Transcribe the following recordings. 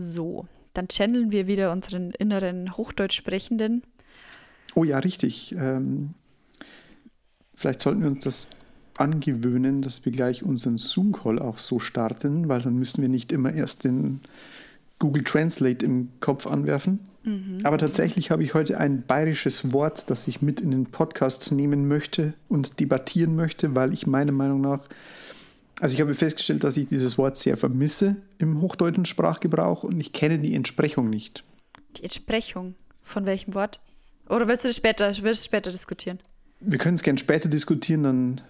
So, dann channeln wir wieder unseren inneren Hochdeutsch-Sprechenden. Oh ja, richtig. Ähm, vielleicht sollten wir uns das angewöhnen, dass wir gleich unseren Zoom-Call auch so starten, weil dann müssen wir nicht immer erst den Google Translate im Kopf anwerfen. Mhm. Aber tatsächlich habe ich heute ein bayerisches Wort, das ich mit in den Podcast nehmen möchte und debattieren möchte, weil ich meiner Meinung nach, also ich habe festgestellt, dass ich dieses Wort sehr vermisse im hochdeutschen Sprachgebrauch und ich kenne die Entsprechung nicht. Die Entsprechung von welchem Wort? Oder willst du das später, willst du später diskutieren? Wir können es gerne später diskutieren, dann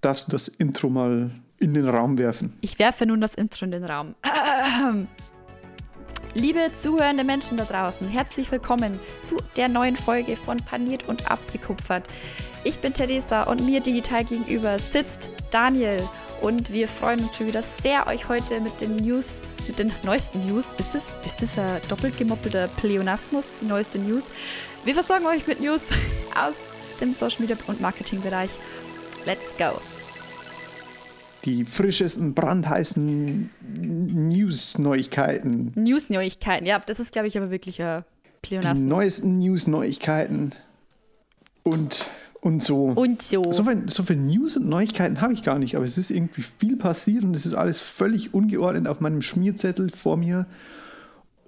darfst du das Intro mal in den Raum werfen. Ich werfe nun das Intro in den Raum. Liebe zuhörende Menschen da draußen, herzlich willkommen zu der neuen Folge von Paniert und Abgekupfert. Ich bin Theresa und mir digital gegenüber sitzt Daniel und wir freuen uns schon wieder sehr, euch heute mit den News, mit den neuesten News, ist es, ist es ein doppelt gemoppelter Pleonasmus, neueste News? Wir versorgen euch mit News aus dem Social Media und Marketing Bereich. Let's go! Die frischesten, brandheißen News-Neuigkeiten. News-Neuigkeiten, ja, das ist, glaube ich, aber wirklich ein Pleonasmus. Die neuesten News-Neuigkeiten und, und so. Und so. So viele so viel News und Neuigkeiten habe ich gar nicht, aber es ist irgendwie viel passiert und es ist alles völlig ungeordnet auf meinem Schmierzettel vor mir.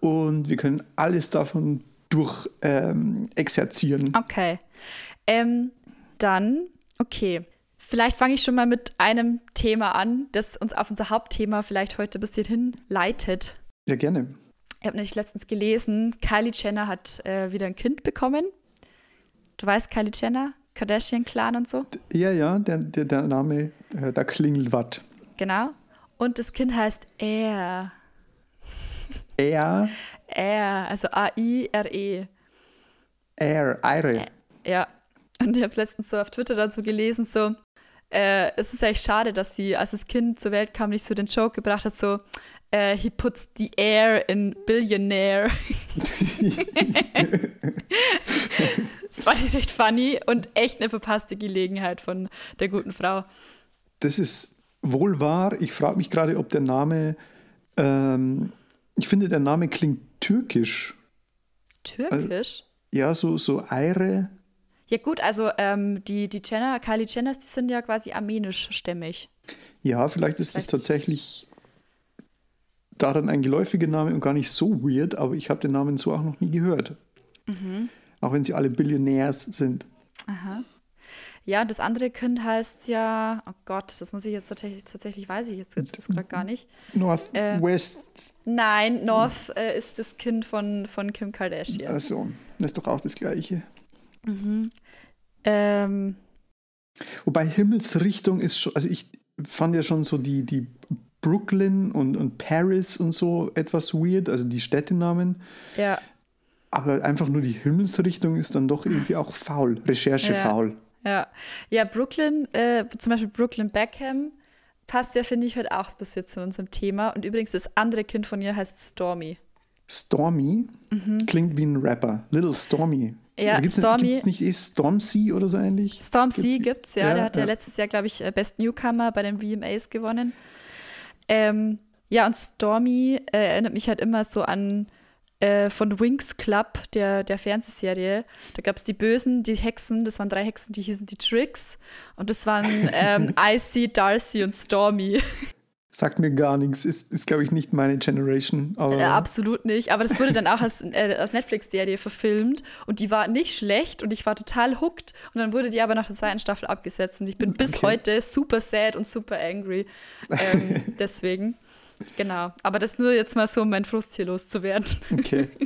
Und wir können alles davon durch ähm, exerzieren. Okay. Ähm, dann, okay. Vielleicht fange ich schon mal mit einem Thema an, das uns auf unser Hauptthema vielleicht heute ein bisschen hinleitet. Ja, gerne. Ich habe nämlich letztens gelesen, Kylie Jenner hat äh, wieder ein Kind bekommen. Du weißt Kylie Jenner, Kardashian-Clan und so? Ja, ja, der, der, der Name, äh, da klingelt was. Genau. Und das Kind heißt Air. Air? Air, also A-I-R-E. Air, Eire. Ja. Und ich habe letztens so auf Twitter dazu gelesen, so, äh, es ist echt schade, dass sie, als das Kind zur Welt kam, nicht so den Joke gebracht hat, so, äh, he puts the air in Billionaire. das war recht funny und echt eine verpasste Gelegenheit von der guten Frau. Das ist wohl wahr. Ich frage mich gerade, ob der Name, ähm, ich finde, der Name klingt türkisch. Türkisch? Also, ja, so, so Eire. Ja gut, also ähm, die, die Jenner, Kylie Jenners, die sind ja quasi armenischstämmig. Ja, vielleicht ist vielleicht das tatsächlich darin ein geläufiger Name und gar nicht so weird, aber ich habe den Namen so auch noch nie gehört. Mhm. Auch wenn sie alle Billionärs sind. Aha. Ja, das andere Kind heißt ja, oh Gott, das muss ich jetzt tatsächlich, tatsächlich weiß ich jetzt das gerade gar nicht. Northwest. Äh, nein, North äh, ist das Kind von, von Kim Kardashian. Also, das ist doch auch das Gleiche. Mhm. Ähm. Wobei Himmelsrichtung ist schon, also ich fand ja schon so die, die Brooklyn und, und Paris und so etwas weird, also die Städtenamen. Ja. Aber einfach nur die Himmelsrichtung ist dann doch irgendwie auch faul, Recherche ja. faul. Ja, ja Brooklyn, äh, zum Beispiel Brooklyn Beckham, passt ja, finde ich, heute auch bis jetzt zu unserem Thema. Und übrigens, das andere Kind von ihr heißt Stormy. Stormy? Mhm. Klingt wie ein Rapper. Little Stormy. Ja, gibt's Stormy. Gibt es nicht eh Stormzy oder so ähnlich? Stormzy gibt es, ja. ja. Der hat ja, ja letztes Jahr, glaube ich, äh, Best Newcomer bei den VMAs gewonnen. Ähm, ja, und Stormy äh, erinnert mich halt immer so an äh, von Winx Club, der, der Fernsehserie. Da gab es die Bösen, die Hexen, das waren drei Hexen, die hießen die Tricks. Und das waren ähm, Icy, Darcy und Stormy. Sagt mir gar nichts, ist, ist glaube ich, nicht meine Generation. Äh, absolut nicht. Aber das wurde dann auch als, äh, als Netflix-Serie verfilmt und die war nicht schlecht und ich war total hooked. Und dann wurde die aber nach der zweiten Staffel abgesetzt und ich bin bis heute super sad und super angry. Ähm, deswegen. Genau. Aber das nur jetzt mal so, um meinen Frust hier loszuwerden. Okay.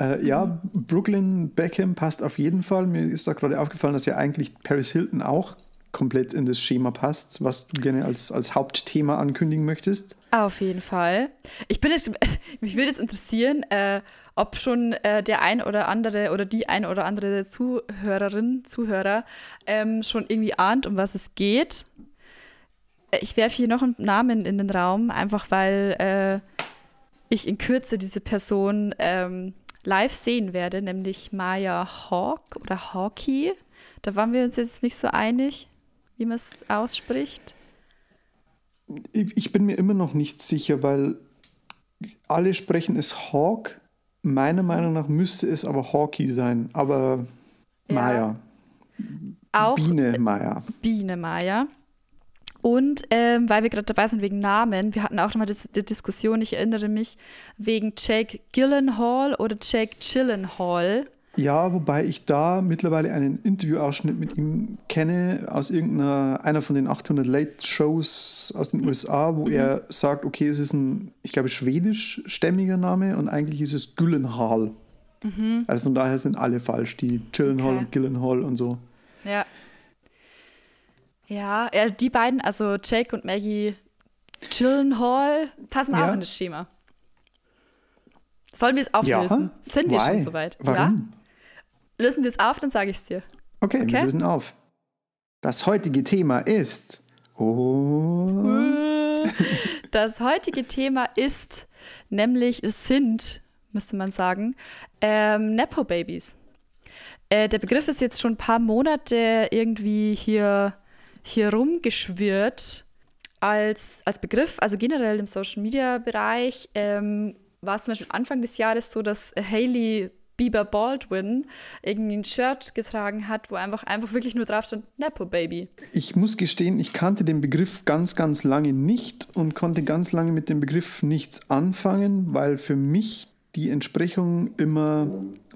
Äh, ja, Brooklyn Beckham passt auf jeden Fall. Mir ist da gerade aufgefallen, dass ja eigentlich Paris Hilton auch komplett in das Schema passt, was du gerne als, als Hauptthema ankündigen möchtest. Auf jeden Fall. Ich bin jetzt, mich würde jetzt interessieren, äh, ob schon äh, der ein oder andere oder die ein oder andere Zuhörerin, Zuhörer ähm, schon irgendwie ahnt, um was es geht. Äh, ich werfe hier noch einen Namen in den Raum, einfach weil äh, ich in Kürze diese Person ähm, live sehen werde, nämlich Maya Hawk oder Hawkey. Da waren wir uns jetzt nicht so einig wie man es ausspricht? Ich bin mir immer noch nicht sicher, weil alle sprechen es Hawk. Meiner Meinung nach müsste es aber Hawky sein. Aber Ja. Maya. Auch Biene Maya. Biene Maya. Und ähm, weil wir gerade dabei sind wegen Namen, wir hatten auch nochmal die Diskussion, ich erinnere mich, wegen Jake Gyllenhaal oder Jake Gyllenhaal. Ja, wobei ich da mittlerweile einen Interviewausschnitt mit ihm kenne aus irgendeiner einer von den 800 Late Shows aus den USA, wo er sagt, okay, es ist ein, ich glaube, schwedischstämmiger Name und eigentlich ist es Gyllenhaal. Also von daher sind alle falsch, die Gyllenhaal Okay. und Gyllenhaal und so. Ja. Ja, ja, die beiden, also Jake und Maggie Gyllenhaal, passen Ja. auch in das Schema. Sollen wir es auflösen? Sind wir Why? schon soweit? Ja? Warum? Lösen wir es auf, dann sage ich es dir. Okay, Okay. wir lösen auf. Das heutige Thema ist. Oh. Das heutige Thema ist nämlich, es sind, müsste man sagen, ähm, Nepo-Babys. Äh, der Begriff ist jetzt schon ein paar Monate irgendwie hier, hier rumgeschwirrt als, als Begriff, also generell im Social-Media-Bereich. Ähm, war es zum Beispiel Anfang des Jahres so, dass Hailey Bieber Baldwin irgendwie ein Shirt getragen hat, wo einfach, einfach wirklich nur drauf stand, Nepo-Baby. Ich muss gestehen, ich kannte den Begriff ganz, ganz lange nicht und konnte ganz lange mit dem Begriff nichts anfangen, weil für mich die Entsprechung immer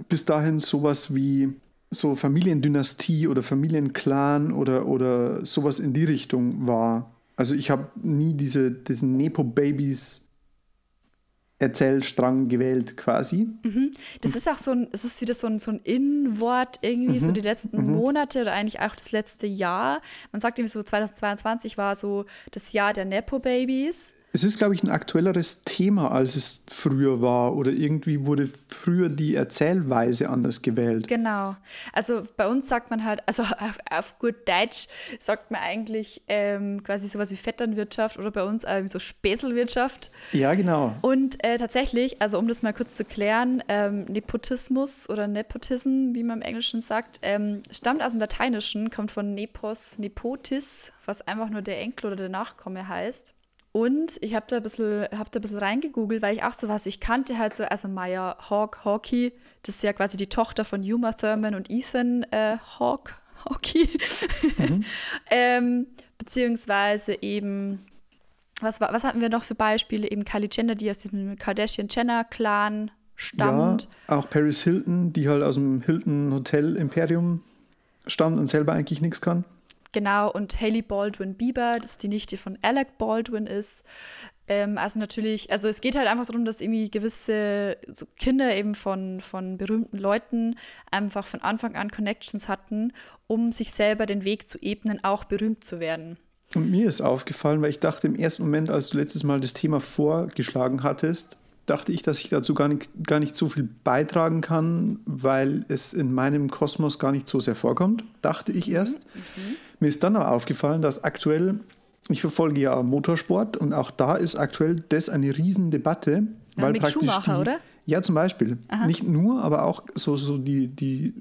bis dahin sowas wie so Familiendynastie oder Familienclan oder, oder sowas in die Richtung war. Also ich habe nie diese, diesen Nepo-Babys Erzählstrang gewählt quasi. Das ist auch so ein, es ist wieder so ein, so ein In-Wort irgendwie, so die letzten Monate oder eigentlich auch das letzte Jahr. Man sagt irgendwie so, 2022 war so das Jahr der Nepo-Babys. Es ist, glaube ich, ein aktuelleres Thema, als es früher war. Oder irgendwie wurde früher die Erzählweise anders gewählt. Genau. Also bei uns sagt man halt, also auf, auf gut Deutsch sagt man eigentlich ähm, quasi sowas wie Vetternwirtschaft oder bei uns äh, wie so Späselwirtschaft. Ja, genau. Und äh, tatsächlich, also um das mal kurz zu klären, ähm, Nepotismus oder Nepotism, wie man im Englischen sagt, ähm, stammt aus dem Lateinischen, kommt von Nepos, Nepotis, was einfach nur der Enkel oder der Nachkomme heißt. Und ich habe da, ein bisschen- hab da ein bisschen reingegoogelt, weil ich auch so was, ich kannte halt so, also Maya Hawk, Hawkey, das ist ja quasi die Tochter von Uma Thurman und Ethan äh, Hawk, Hawkey. ähm, beziehungsweise eben was, war, was hatten wir noch für Beispiele? Eben Kylie Jenner, die aus dem Kardashian-Jenner-Clan stammt. Ja, auch Paris Hilton, die halt aus dem Hilton Hotel Imperium stammt und selber eigentlich nichts kann. Genau, und Hailey Baldwin Bieber, das die Nichte von Alec Baldwin ist. Ähm, also natürlich, also es geht halt einfach darum, dass irgendwie gewisse so Kinder eben von, von berühmten Leuten einfach von Anfang an Connections hatten, um sich selber den Weg zu ebnen, auch berühmt zu werden. Und mir ist aufgefallen, weil ich dachte im ersten Moment, als du letztes Mal das Thema vorgeschlagen hattest, dachte ich, dass ich dazu gar nicht, gar nicht so viel beitragen kann, weil es in meinem Kosmos gar nicht so sehr vorkommt, dachte ich erst. Mir ist dann aber aufgefallen, dass aktuell, ich verfolge ja Motorsport und auch da ist aktuell das eine Riesendebatte. Ja, weil Mick praktisch Schumacher, die, oder? Ja, zum Beispiel. Nicht nur, aber auch so, so die, die,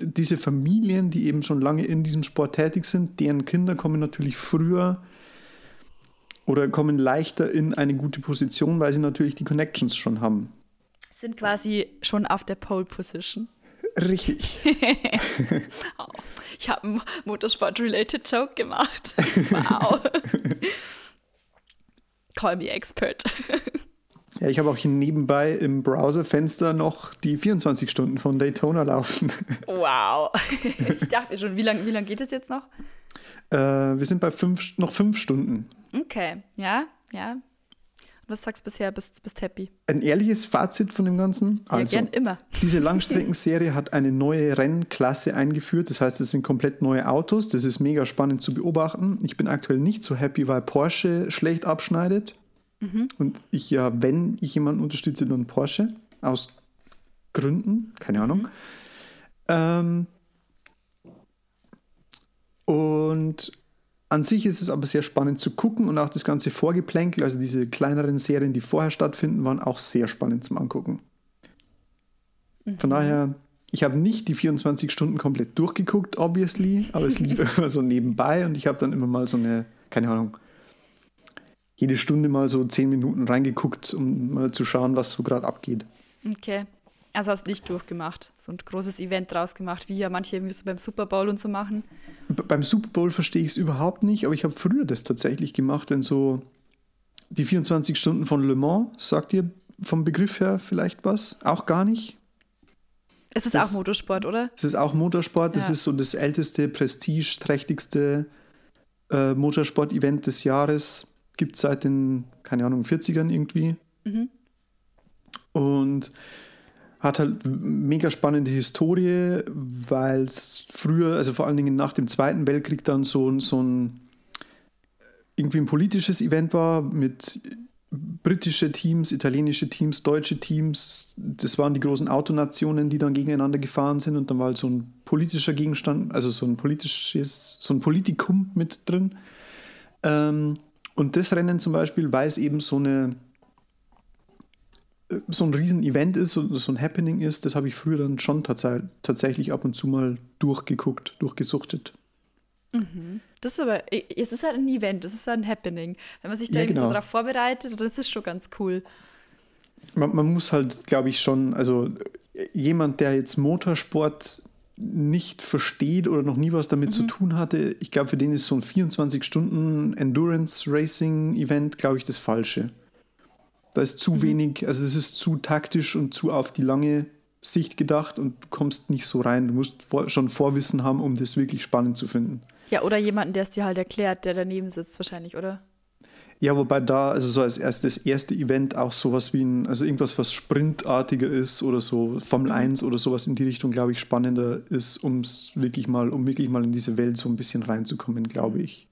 diese Familien, die eben schon lange in diesem Sport tätig sind, deren Kinder kommen natürlich früher oder kommen leichter in eine gute Position, weil sie natürlich die Connections schon haben. Sind quasi schon auf der Pole Position. Richtig. Oh, ich habe einen Motorsport-related Joke gemacht. Wow. Call me expert. Ja, ich habe auch hier nebenbei im Browserfenster noch die 24 Stunden von Daytona laufen. Wow. Ich dachte schon, wie lange wie lang geht es jetzt noch? Äh, wir sind bei fünf, noch fünf Stunden. Okay, ja, ja. Und was sagst du bisher? Bist, bist happy? Ein ehrliches Fazit von dem Ganzen. Also, ja, gern immer. Diese Langstreckenserie hat eine neue Rennklasse eingeführt. Das heißt, es sind komplett neue Autos. Das ist mega spannend zu beobachten. Ich bin aktuell nicht so happy, weil Porsche schlecht abschneidet. Und ich ja, wenn ich jemanden unterstütze, dann Porsche. Aus Gründen, keine Ahnung. Ähm, und an sich ist es aber sehr spannend zu gucken und auch das ganze Vorgeplänkel, also diese kleineren Serien, die vorher stattfinden, waren auch sehr spannend zum Angucken. Von daher, ich habe nicht die 24 Stunden komplett durchgeguckt, obviously, aber es lief immer so nebenbei und ich habe dann immer mal so eine, keine Ahnung, jede Stunde mal so zehn Minuten reingeguckt, um mal zu schauen, was so gerade abgeht. Okay. Also hast nicht durchgemacht, so ein großes Event draus gemacht, wie ja manche irgendwie so beim Super Bowl und so machen. Beim Super Bowl verstehe ich es überhaupt nicht, aber ich habe früher das tatsächlich gemacht, wenn so die 24 Stunden von Le Mans, sagt ihr vom Begriff her vielleicht was? Auch gar nicht? Es ist das, auch Motorsport, oder? Es ist auch Motorsport. Ja. Das ist so das älteste, prestigeträchtigste äh, Motorsport-Event des Jahres. Gibt es seit den, keine Ahnung, 40ern irgendwie. Mhm. Und hat halt mega spannende Historie, weil es früher, also vor allen Dingen nach dem Zweiten Weltkrieg dann so, so ein irgendwie ein politisches Event war mit britische Teams, italienische Teams, deutsche Teams. Das waren die großen Autonationen, die dann gegeneinander gefahren sind und dann war halt so ein politischer Gegenstand, also so ein politisches, so ein Politikum mit drin. Ähm, und das Rennen zum Beispiel, weil es eben so eine so ein Riesen-Event ist, so, so ein Happening ist, das habe ich früher dann schon tats tatsächlich ab und zu mal durchgeguckt, durchgesuchtet. Mhm. Das ist aber, es ist halt ein Event, es ist halt ein Happening. Wenn man sich da ja, genau. so darauf vorbereitet, dann ist es schon ganz cool. Man, man muss halt, glaube ich, schon, also jemand, der jetzt Motorsport nicht versteht oder noch nie was damit mhm. zu tun hatte, ich glaube, für den ist so ein 24-Stunden-Endurance-Racing-Event, glaube ich, das Falsche. Da ist zu mhm. wenig, also es ist zu taktisch und zu auf die lange Sicht gedacht und du kommst nicht so rein. Du musst vor, schon Vorwissen haben, um das wirklich spannend zu finden. Ja, oder jemanden, der es dir halt erklärt, der daneben sitzt, wahrscheinlich, oder? Ja, wobei da, also so als erstes erste Event auch sowas wie ein, also irgendwas, was sprintartiger ist oder so Formel 1 mhm. oder sowas in die Richtung, glaube ich, spannender ist, um es wirklich mal, um wirklich mal in diese Welt so ein bisschen reinzukommen, glaube mhm. ich.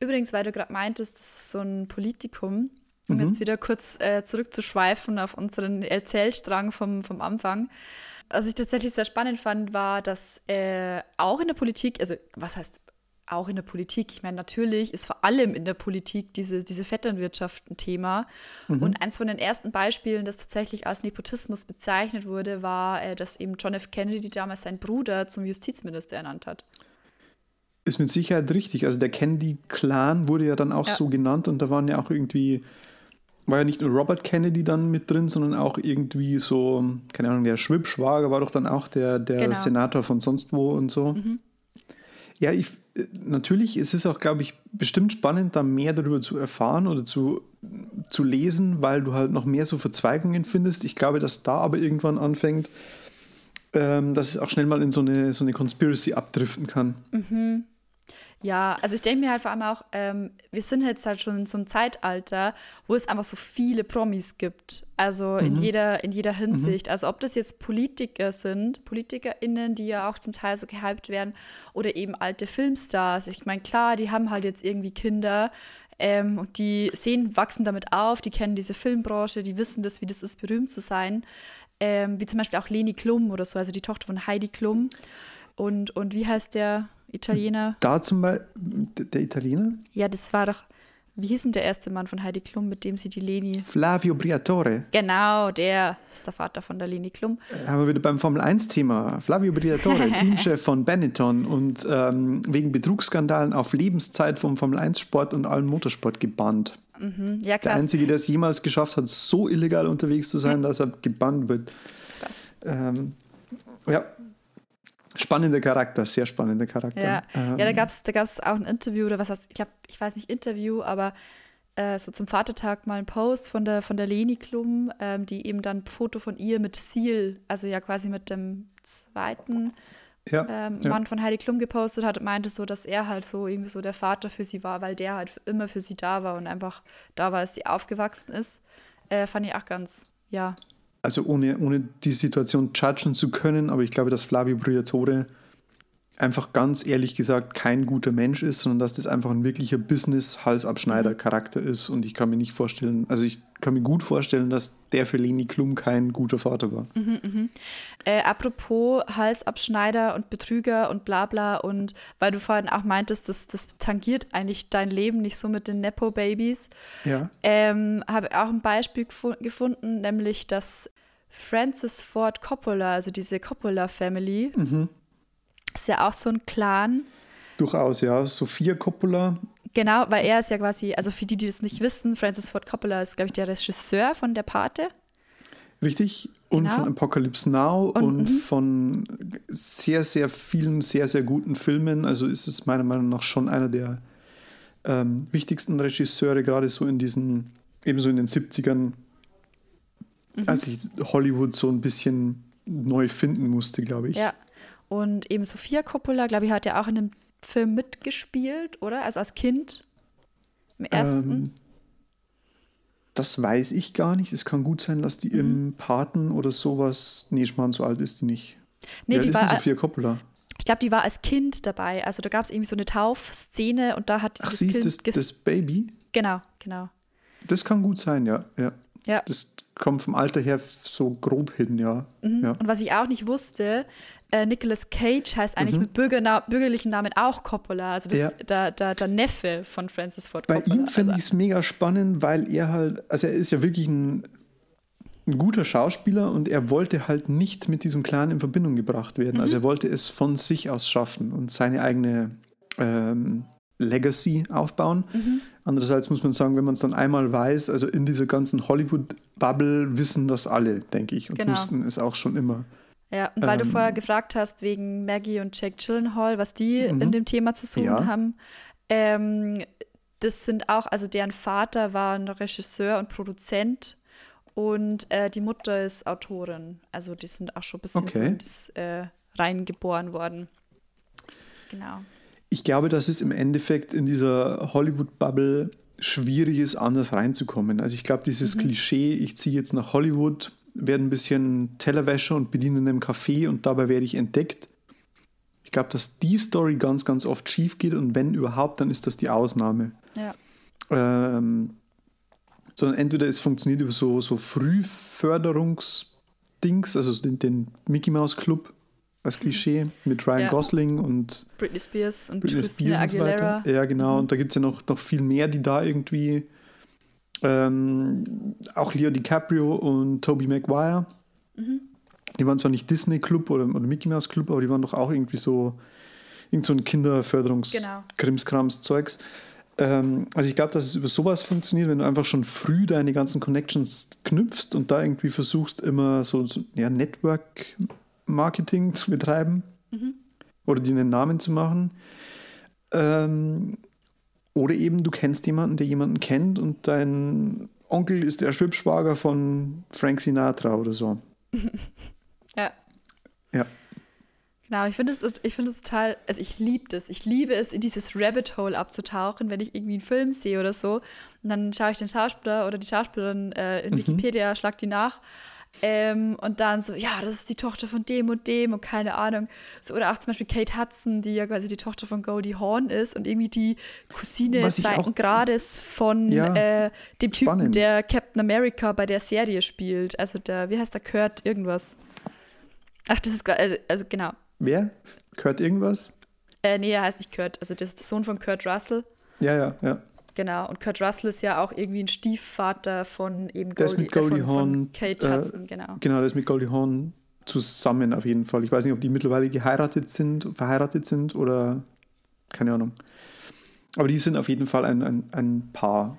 Übrigens, weil du gerade meintest, das ist so ein Politikum, um mhm. jetzt wieder kurz äh, zurückzuschweifen auf unseren Erzählstrang vom, vom Anfang. Was ich tatsächlich sehr spannend fand, war, dass äh, auch in der Politik, also was heißt auch in der Politik, ich meine, natürlich ist vor allem in der Politik diese, diese Vetternwirtschaft ein Thema. Mhm. Und eins von den ersten Beispielen, das tatsächlich als Nepotismus bezeichnet wurde, war, äh, dass eben John F. Kennedy damals seinen Bruder zum Justizminister ernannt hat. Ist mit Sicherheit richtig. Also der Kennedy-Clan wurde ja dann auch ja. so genannt und da waren ja auch irgendwie war ja nicht nur Robert Kennedy dann mit drin, sondern auch irgendwie so, keine Ahnung, der Schwibschwager war doch dann auch der, der genau. Senator von sonst wo und so. Mhm. Ja, ich, natürlich es ist auch, glaube ich, bestimmt spannend, da mehr darüber zu erfahren oder zu, zu lesen, weil du halt noch mehr so Verzweigungen findest. Ich glaube, dass da aber irgendwann anfängt, ähm, dass es auch schnell mal in so eine, so eine Conspiracy abdriften kann. Mhm. Ja, also ich denke mir halt vor allem auch, ähm, wir sind jetzt halt schon in so einem Zeitalter, wo es einfach so viele Promis gibt. Also mhm. in, jeder, in jeder Hinsicht. Mhm. Also ob das jetzt Politiker sind, PolitikerInnen, die ja auch zum Teil so gehypt werden, oder eben alte Filmstars. Ich meine, klar, die haben halt jetzt irgendwie Kinder, ähm, und die sehen, wachsen damit auf, die kennen diese Filmbranche, die wissen das, wie das ist, berühmt zu sein. Ähm, wie zum Beispiel auch Leni Klum oder so, also die Tochter von Heidi Klum. Und, und wie heißt der Italiener? Da zum Beispiel, der Italiener? Ja, das war doch, wie hieß denn der erste Mann von Heidi Klum, mit dem sie die Leni. Flavio Briatore. Genau, der ist der Vater von der Leni Klum. Äh, haben wir wieder beim Formel 1-Thema. Flavio Briatore, Teamchef von Benetton und ähm, wegen Betrugsskandalen auf Lebenszeit vom Formel 1-Sport und allen Motorsport gebannt. Mhm. Ja, der Einzige, der es jemals geschafft hat, so illegal unterwegs zu sein, mhm. dass er gebannt wird. Krass. Ähm, ja, Spannender Charakter, sehr spannender Charakter. Ja, ähm, ja da gab es da gab's auch ein Interview oder was heißt, ich glaube, ich weiß nicht Interview, aber äh, so zum Vatertag mal ein Post von der, von der Leni Klum, ähm, die eben dann ein Foto von ihr mit Seal, also ja quasi mit dem zweiten ja, ähm, Mann ja. von Heidi Klum gepostet hat und meinte so, dass er halt so irgendwie so der Vater für sie war, weil der halt immer für sie da war und einfach da war, als sie aufgewachsen ist. Äh, fand ich auch ganz, ja, also ohne, ohne die Situation judgen zu können, aber ich glaube, dass Flavio Briatore einfach ganz ehrlich gesagt kein guter Mensch ist, sondern dass das einfach ein wirklicher Business-Halsabschneider-Charakter ist. Und ich kann mir nicht vorstellen, also ich kann mir gut vorstellen, dass der für Leni Klum kein guter Vater war. Mhm, mh. äh, apropos Halsabschneider und Betrüger und bla bla und weil du vorhin auch meintest, das, das tangiert eigentlich dein Leben nicht so mit den Nepo-Babys, ja. ähm, habe auch ein Beispiel gefunden, nämlich dass Francis Ford Coppola, also diese Coppola-Family, mhm ist ja auch so ein Clan. Durchaus, ja. Sophia Coppola. Genau, weil er ist ja quasi, also für die, die das nicht wissen, Francis Ford Coppola ist, glaube ich, der Regisseur von Der Pate. Richtig. Und Genau. von Apocalypse Now Und- und, mhm. von sehr, sehr vielen, sehr, sehr guten Filmen. Also ist es meiner Meinung nach schon einer der ähm, wichtigsten Regisseure, gerade so in diesen, ebenso in den 70ern, Mhm. als sich Hollywood so ein bisschen neu finden musste, glaube ich. Ja. Und eben Sophia Coppola, glaube ich, hat ja auch in dem Film mitgespielt, oder? Also als Kind. Im ersten. Ähm, das weiß ich gar nicht. Es kann gut sein, dass die Mhm. im Paten oder sowas. Nee, Schmarrn, so alt ist die nicht. nee, alt die ist war, Sophia Coppola? ich glaube, die war als Kind dabei. Also da gab es irgendwie so eine Taufszene und da hat sie Ach, das sie ist Kind das, ges- das Baby? Genau, genau. Das kann gut sein, ja. ja. Ja. Das kommt vom Alter her so grob hin, ja. ja. Und was ich auch nicht wusste, äh, Nicolas Cage heißt eigentlich Mhm. mit Bürgerna bürgerlichen Namen auch Coppola. Also das der, der, der Neffe von Francis Ford Bei Coppola. ihm finde also, ich es mega spannend, weil er halt, also er ist ja wirklich ein, ein guter Schauspieler und er wollte halt nicht mit diesem Clan in Verbindung gebracht werden. Also Mhm. er wollte es von sich aus schaffen und seine eigene ähm, Legacy aufbauen. Mhm. Andererseits muss man sagen, wenn man es dann einmal weiß, also in dieser ganzen Hollywood-Bubble wissen das alle, denke ich, und Genau. wussten es auch schon immer. Ja, und weil du Ähm, vorher gefragt hast wegen Maggie und Jake Gyllenhaal, was die Mhm. in dem Thema zu tun Ja. haben, ähm, das sind auch, also deren Vater war ein Regisseur und Produzent und äh, die Mutter ist Autorin. Also die sind auch schon ein bisschen so Okay. in das äh, reingeboren worden. Genau. Ich glaube, dass es im Endeffekt in dieser Hollywood-Bubble schwierig ist, anders reinzukommen. Also ich glaube, dieses Klischee, ich ziehe jetzt nach Hollywood, werde ein bisschen Tellerwäscher und bediene in einem Café und dabei werde ich entdeckt. Ich glaube, dass die Story ganz, ganz oft schief geht und wenn überhaupt, dann ist das die Ausnahme. Ja. Ähm, sondern entweder es funktioniert über so, so Frühförderungsdings, also den, den Mickey Mouse Club als Klischee mit Ryan Ja. Gosling und Britney Spears und Britney Christina Spears und so Aguilera. weiter. Ja, genau. Und da gibt es ja noch, noch viel mehr, die da irgendwie. Ähm, auch Leo DiCaprio und Tobey Maguire. Mhm. Die waren zwar nicht Disney Club oder, oder Mickey Mouse Club, aber die waren doch auch irgendwie so irgend so ein Kinderförderungs Genau. Ähm, also ich glaube, dass es über sowas funktioniert, wenn du einfach schon früh deine ganzen Connections knüpfst und da irgendwie versuchst, immer so, so ja, Network Marketing zu betreiben oder dir einen Namen zu machen. Ähm, oder eben du kennst jemanden, der jemanden kennt und dein Onkel ist der Schwibschwager von Frank Sinatra oder so. Ja. Ja. Genau, ich finde es ich es total, also ich liebe das. Ich liebe es, in dieses Rabbit Hole abzutauchen, wenn ich irgendwie einen Film sehe oder so. Und dann schaue ich den Schauspieler oder die Schauspielerin äh, in Wikipedia, schlag die nach. Ähm, und dann so, ja, das ist die Tochter von dem und dem und keine Ahnung. So, oder auch zum Beispiel Kate Hudson, die ja quasi die Tochter von Goldie Hawn ist und irgendwie die Cousine zweiten Grades von Ja, äh, dem Typen, spannend. der Captain America bei der Serie spielt. Also der, wie heißt der, Kurt irgendwas. Ach, das ist, also, also genau. Wer? Gehört irgendwas? Äh, nee, er heißt nicht Kurt. Also das ist der Sohn von Kurt Russell. Ja, ja, ja. Genau. Und Kurt Russell ist ja auch irgendwie ein Stiefvater von eben Goldie, mit Goldie äh, von, von Hawn, Kate äh, Hudson, genau. Genau, der ist mit Goldie Hawn zusammen auf jeden Fall. Ich weiß nicht, ob die mittlerweile geheiratet sind, verheiratet sind oder keine Ahnung. Aber die sind auf jeden Fall ein, ein, ein Paar.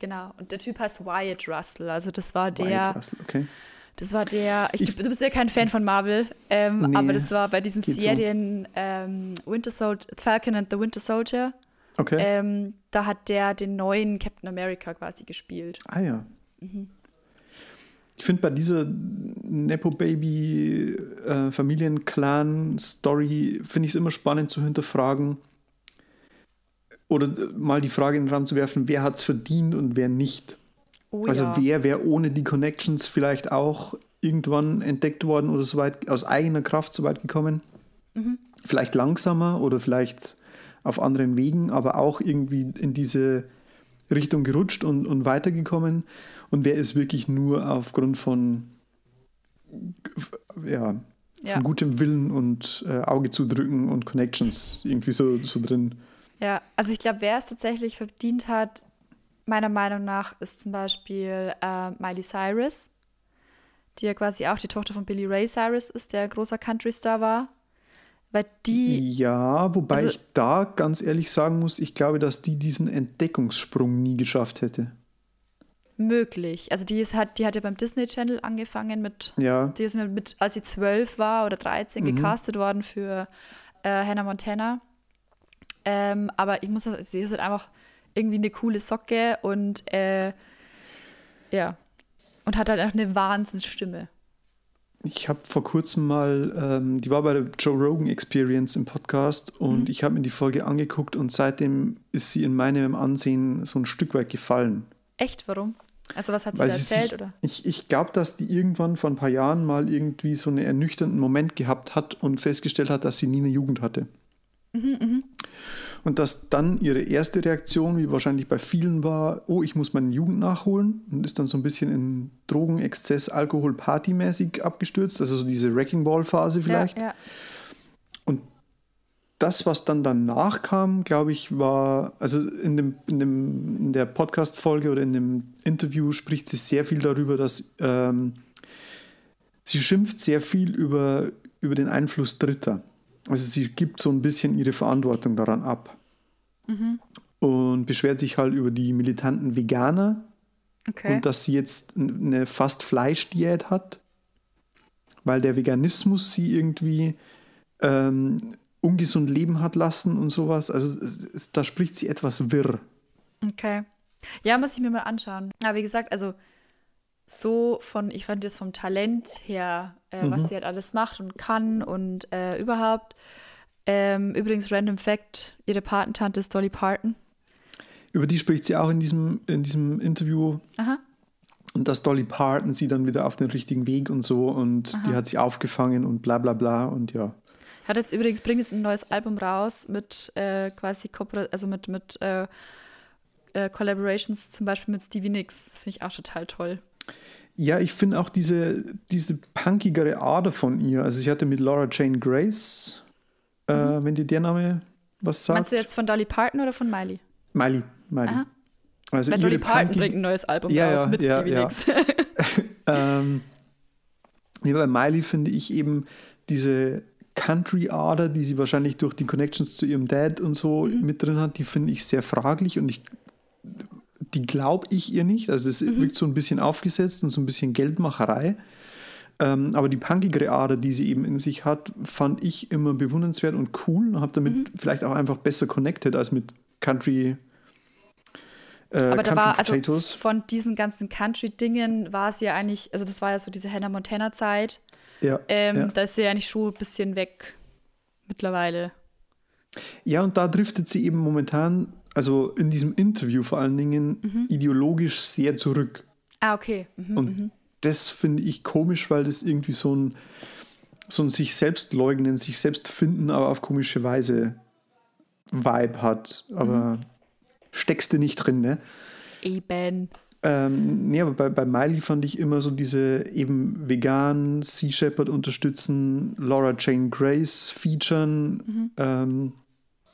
Genau. Und der Typ heißt Wyatt Russell. Also das war der, Wyatt Russell, okay. das war der, ich, Ich- du bist ja kein Fan von Marvel, ähm, Nee, aber das war bei diesen geht so. Serien ähm, Winter Soldier, Falcon and the Winter Soldier. Okay. Ähm, da hat der den neuen Captain America quasi gespielt. ah ja. Mhm. Ich finde bei dieser Nepo-Baby-Familienclan-Story, finde ich es immer spannend zu hinterfragen oder äh, mal die Frage in den Raum zu werfen, wer hat es verdient und wer nicht. Oh Also ja. wer wäre ohne die Connections vielleicht auch irgendwann entdeckt worden oder so weit aus eigener Kraft so weit gekommen? Mhm. Vielleicht langsamer oder vielleicht auf anderen Wegen, aber auch irgendwie in diese Richtung gerutscht und, und weitergekommen. Und wer ist wirklich nur aufgrund von, ja, Ja. von gutem Willen und äh, Auge zudrücken und Connections irgendwie so, so drin? Ja, also ich glaube, wer es tatsächlich verdient hat, meiner Meinung nach, ist zum Beispiel äh, Miley Cyrus, die ja quasi auch die Tochter von Billy Ray Cyrus ist, der großer Country-Star war. Weil die. Ja, wobei Also- ich da ganz ehrlich sagen muss, ich glaube, dass die diesen Entdeckungssprung nie geschafft hätte. möglich. Also die ist hat, die hat ja beim Disney Channel angefangen mit, Ja, die ist mit, als sie zwölf war oder 13 Mhm. gecastet worden für äh, Hannah Montana. Ähm, aber ich muss sagen, sie ist halt einfach irgendwie eine coole Socke und äh, ja. Und hat halt auch eine Wahnsinnsstimme. Ich habe vor kurzem mal, ähm, die war bei der Joe Rogan Experience im Podcast und Mhm. ich habe mir die Folge angeguckt und seitdem ist sie in meinem Ansehen so ein Stück weit gefallen. Echt, warum? Also was hat sie Weil da sie erzählt, sich, oder? Ich, ich glaube, dass die irgendwann vor ein paar Jahren mal irgendwie so einen ernüchternden Moment gehabt hat und festgestellt hat, dass sie nie eine Jugend hatte. Mhm, Und dass dann ihre erste Reaktion, wie wahrscheinlich bei vielen war, oh, ich muss meine Jugend nachholen und ist dann so ein bisschen in Drogen, Exzess, Alkohol, Partymäßig abgestürzt, also so diese Wrecking Ball Phase vielleicht. Ja, ja. Und das, was dann danach kam, glaube ich, war, also in, dem, in, dem, in der Podcast-Folge oder in dem Interview spricht sie sehr viel darüber, dass ähm, sie schimpft sehr viel über, über den Einfluss Dritter. Also sie gibt so ein bisschen ihre Verantwortung daran ab. Und beschwert sich halt über die militanten Veganer Okay. und dass sie jetzt eine fast Fleischdiät hat, weil der Veganismus sie irgendwie ähm, ungesund leben hat lassen und sowas. Also es, es, da spricht sie etwas wirr. Okay. Ja, muss ich mir mal anschauen. Aber wie gesagt, also so von, ich fand das vom Talent her, äh, Mhm. was sie halt alles macht und kann und äh, überhaupt. Ähm, übrigens, Random Fact: Ihre Patentante ist Dolly Parton. Über die spricht sie auch in diesem, in diesem Interview. Aha. Und dass Dolly Parton sie dann wieder auf den richtigen Weg und so und die hat sie aufgefangen und bla bla bla und ja. Hat jetzt übrigens, bringt jetzt ein neues Album raus mit äh, quasi, Kooper- also mit, mit äh, äh, Collaborations, zum Beispiel mit Stevie Nicks. Finde ich auch total toll. Ja, ich finde auch diese, diese punkigere Ader von ihr. Also ich hatte mit Laura Jane Grace, äh, wenn dir der Name was sagt. Mhm. Meinst du jetzt von Dolly Parton oder von Miley? Miley, Miley. Aha. Also Dolly Parton punkig- bringt ein neues Album Ja, raus ja, mit ja, Stevie ja. Nicks. Ähm, ja, bei Miley finde ich eben diese Country-Ader, die sie wahrscheinlich durch die Connections zu ihrem Dad und so Mhm. mit drin hat, die finde ich sehr fraglich und ich, die glaube ich ihr nicht. Also es Mhm. wirkt so ein bisschen aufgesetzt und so ein bisschen Geldmacherei. Ähm, aber die punkigere Ader, die sie eben in sich hat, fand ich immer bewundernswert und cool und habe damit Mhm. vielleicht auch einfach besser connected als mit Country. Äh, Aber da war, also von diesen ganzen Country-Dingen war es ja eigentlich, also das war ja so diese Hannah Montana-Zeit. ja, Ähm, ja. Da ist sie ja eigentlich schon ein bisschen weg mittlerweile. Ja, und da driftet sie eben momentan, also in diesem Interview vor allen Dingen, Mhm. ideologisch sehr zurück. Ah, okay. Mhm. Und das finde ich komisch, weil das irgendwie so ein, so ein sich selbst leugnen, sich selbst finden, aber auf komische Weise Vibe hat. Aber Mhm. steckst du nicht drin, ne? Eben. Ähm, nee, aber bei, bei Miley fand ich immer so diese eben vegan, Sea Shepherd unterstützen, Laura Jane Grace featuren, ähm,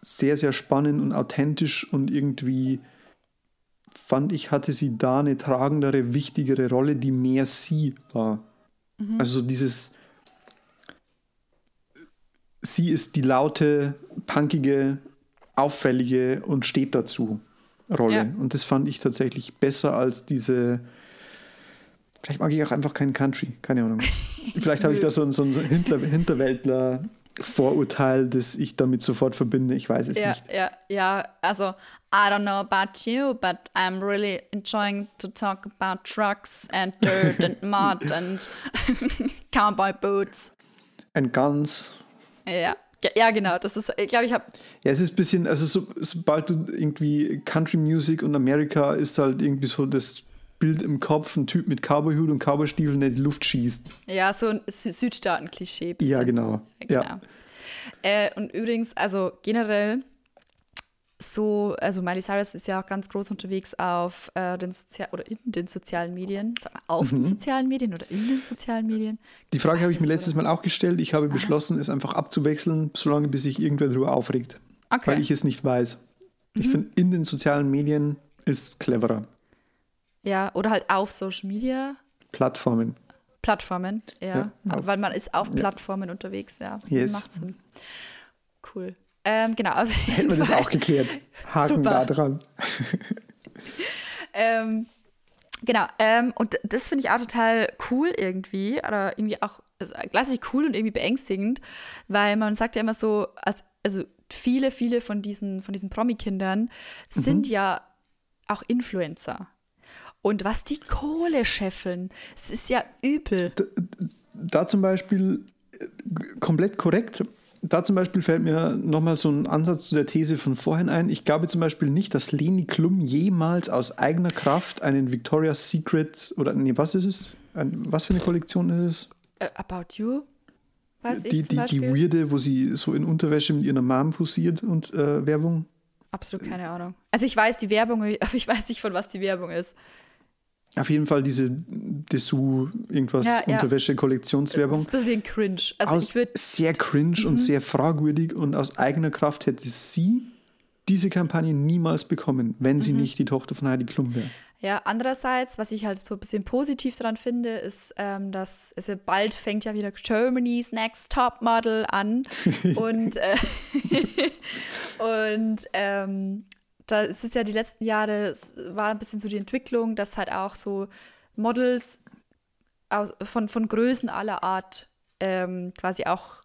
sehr, sehr spannend und authentisch und irgendwie fand ich, hatte sie da eine tragendere, wichtigere Rolle, die mehr sie war. Also so dieses, sie ist die laute, punkige, auffällige und steht dazu Rolle. Ja. Und das fand ich tatsächlich besser als diese. Vielleicht mag ich auch einfach keinen Country, keine Ahnung. Vielleicht habe ich da so ein, so ein Hinter Hinterwäldler-Vorurteil, das ich damit sofort verbinde. Ich weiß es Ja, nicht. ja, ja. Also, I don't know about you, but I'm really enjoying to talk about trucks and dirt and mud and cowboy boots. Ein ganz. Ja. Ja, genau. Das ist, ich glaube, ich habe Ja, es ist ein bisschen, also so, sobald du irgendwie Country Music und Amerika ist halt irgendwie so das Bild im Kopf, ein Typ mit Cowboyhut und Cowboystiefeln, der in die Luft schießt. ja so ein Sü Südstaaten-Klischee. Ja, genau. Genau. Ja. Äh, und übrigens, also generell so, also Miley Cyrus ist ja auch ganz groß unterwegs auf äh, den Sozial oder in den sozialen Medien. Sag mal, auf Mhm. den sozialen Medien oder in den sozialen Medien? Die Frage habe ich mir letztes oder? Mal auch gestellt. Ich habe beschlossen, es einfach abzuwechseln, solange bis sich irgendwer darüber aufregt. Okay. Weil ich es nicht weiß. Mhm. Ich finde, in den sozialen Medien ist cleverer. Ja, oder halt auf Social Media Plattformen. Plattformen, ja. Ja, auf- weil man ist auf ja. Plattformen unterwegs, ja. Yes. Macht Sinn. Cool. Ähm, genau. auf Hätten wir das auch geklärt. Haken Super. da dran. Ähm, genau, ähm, und das finde ich auch total cool irgendwie, oder irgendwie auch also gleichzeitig cool und irgendwie beängstigend, weil man sagt ja immer so, als, also viele, viele von diesen, von diesen Promi-Kindern sind ja auch Influencer. Und was die Kohle scheffeln, es ist ja übel. Da zum Beispiel äh, komplett korrekt. Da zum Beispiel fällt mir nochmal so ein Ansatz zu der These von vorhin ein. Ich glaube zum Beispiel nicht, dass Leni Klum jemals aus eigener Kraft einen Victoria's Secret oder nee, was ist es? Ein, was für eine Kollektion ist es? Äh, About You, weiß die, ich zum die, weirde, wo sie so in Unterwäsche mit ihrer Mom posiert und äh, Werbung. Absolut keine Ahnung. Also ich weiß die Werbung, aber ich weiß nicht, von was die Werbung ist. Auf jeden Fall diese Dessous, irgendwas, Ja, ja. Unterwäsche-Kollektionswerbung. Das ist ein bisschen cringe. Also aus ich würde sehr cringe Mhm. und sehr fragwürdig und aus eigener Kraft hätte sie diese Kampagne niemals bekommen, wenn Mhm. sie nicht die Tochter von Heidi Klum wäre. Ja, andererseits, was ich halt so ein bisschen positiv daran finde, ist, ähm, dass also bald fängt ja wieder Germany's Next Top Model an. und äh, und ähm, da ist es ja die letzten Jahre, war ein bisschen so die Entwicklung, dass halt auch so Models aus, von, von Größen aller Art ähm, quasi auch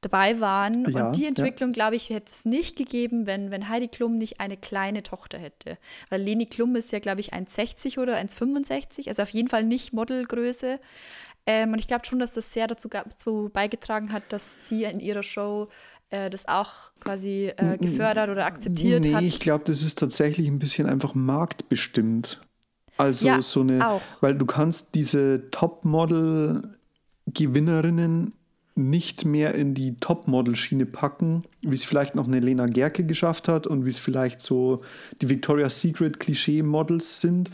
dabei waren. Ja, und die ja. Entwicklung, glaube ich, hätte es nicht gegeben, wenn, wenn Heidi Klum nicht eine kleine Tochter hätte. Weil Leni Klum ist ja, glaube ich, 1,60 oder 1,65, also auf jeden Fall nicht Modelgröße. Ähm, und ich glaube schon, dass das sehr dazu, dazu beigetragen hat, dass sie in ihrer Show äh, das auch quasi äh, gefördert oder akzeptiert nee, hat. ich glaube, das ist tatsächlich ein bisschen einfach marktbestimmt. Also Ja, so eine, auch. weil du kannst diese Topmodel-Gewinnerinnen nicht mehr in die Topmodel-Schiene packen, wie es vielleicht noch eine Lena Gerke geschafft hat und wie es vielleicht so die Victoria's Secret Klischee-Models sind,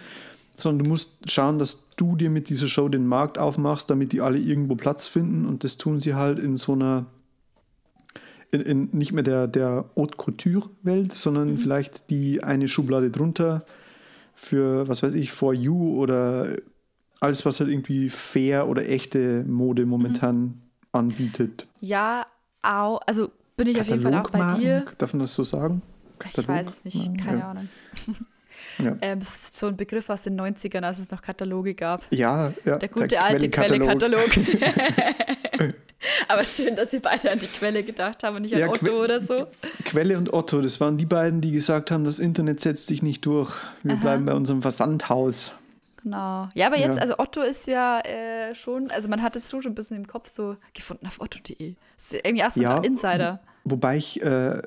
sondern du musst schauen, dass du dir mit dieser Show den Markt aufmachst, damit die alle irgendwo Platz finden und das tun sie halt in so einer in, in nicht mehr der, der Haute Couture-Welt, sondern vielleicht die eine Schublade drunter für, was weiß ich, For You oder alles, was halt irgendwie fair oder echte Mode momentan anbietet. ja, au, also bin ich auf jeden Fall auch bei dir. Darf man das so sagen? Ich weiß es nicht, keine ja. Ahnung. Ja. Ähm, es ist so ein Begriff aus den 90ern, als es noch Kataloge gab. Ja, ja. Der gute alte Quellenkatalog. Quelle-Katalog. Aber schön, dass wir beide an die Quelle gedacht haben und nicht an Ja, Otto Que- oder so. Quelle und Otto, das waren die beiden, die gesagt haben, das Internet setzt sich nicht durch. Wir bleiben bei unserem Versandhaus. Genau. Ja, aber jetzt, Ja. also Otto ist ja äh, schon, also man hat es schon ein bisschen im Kopf so gefunden auf otto.de. Das ist irgendwie auch so Ja, ein Insider. Wobei ich äh,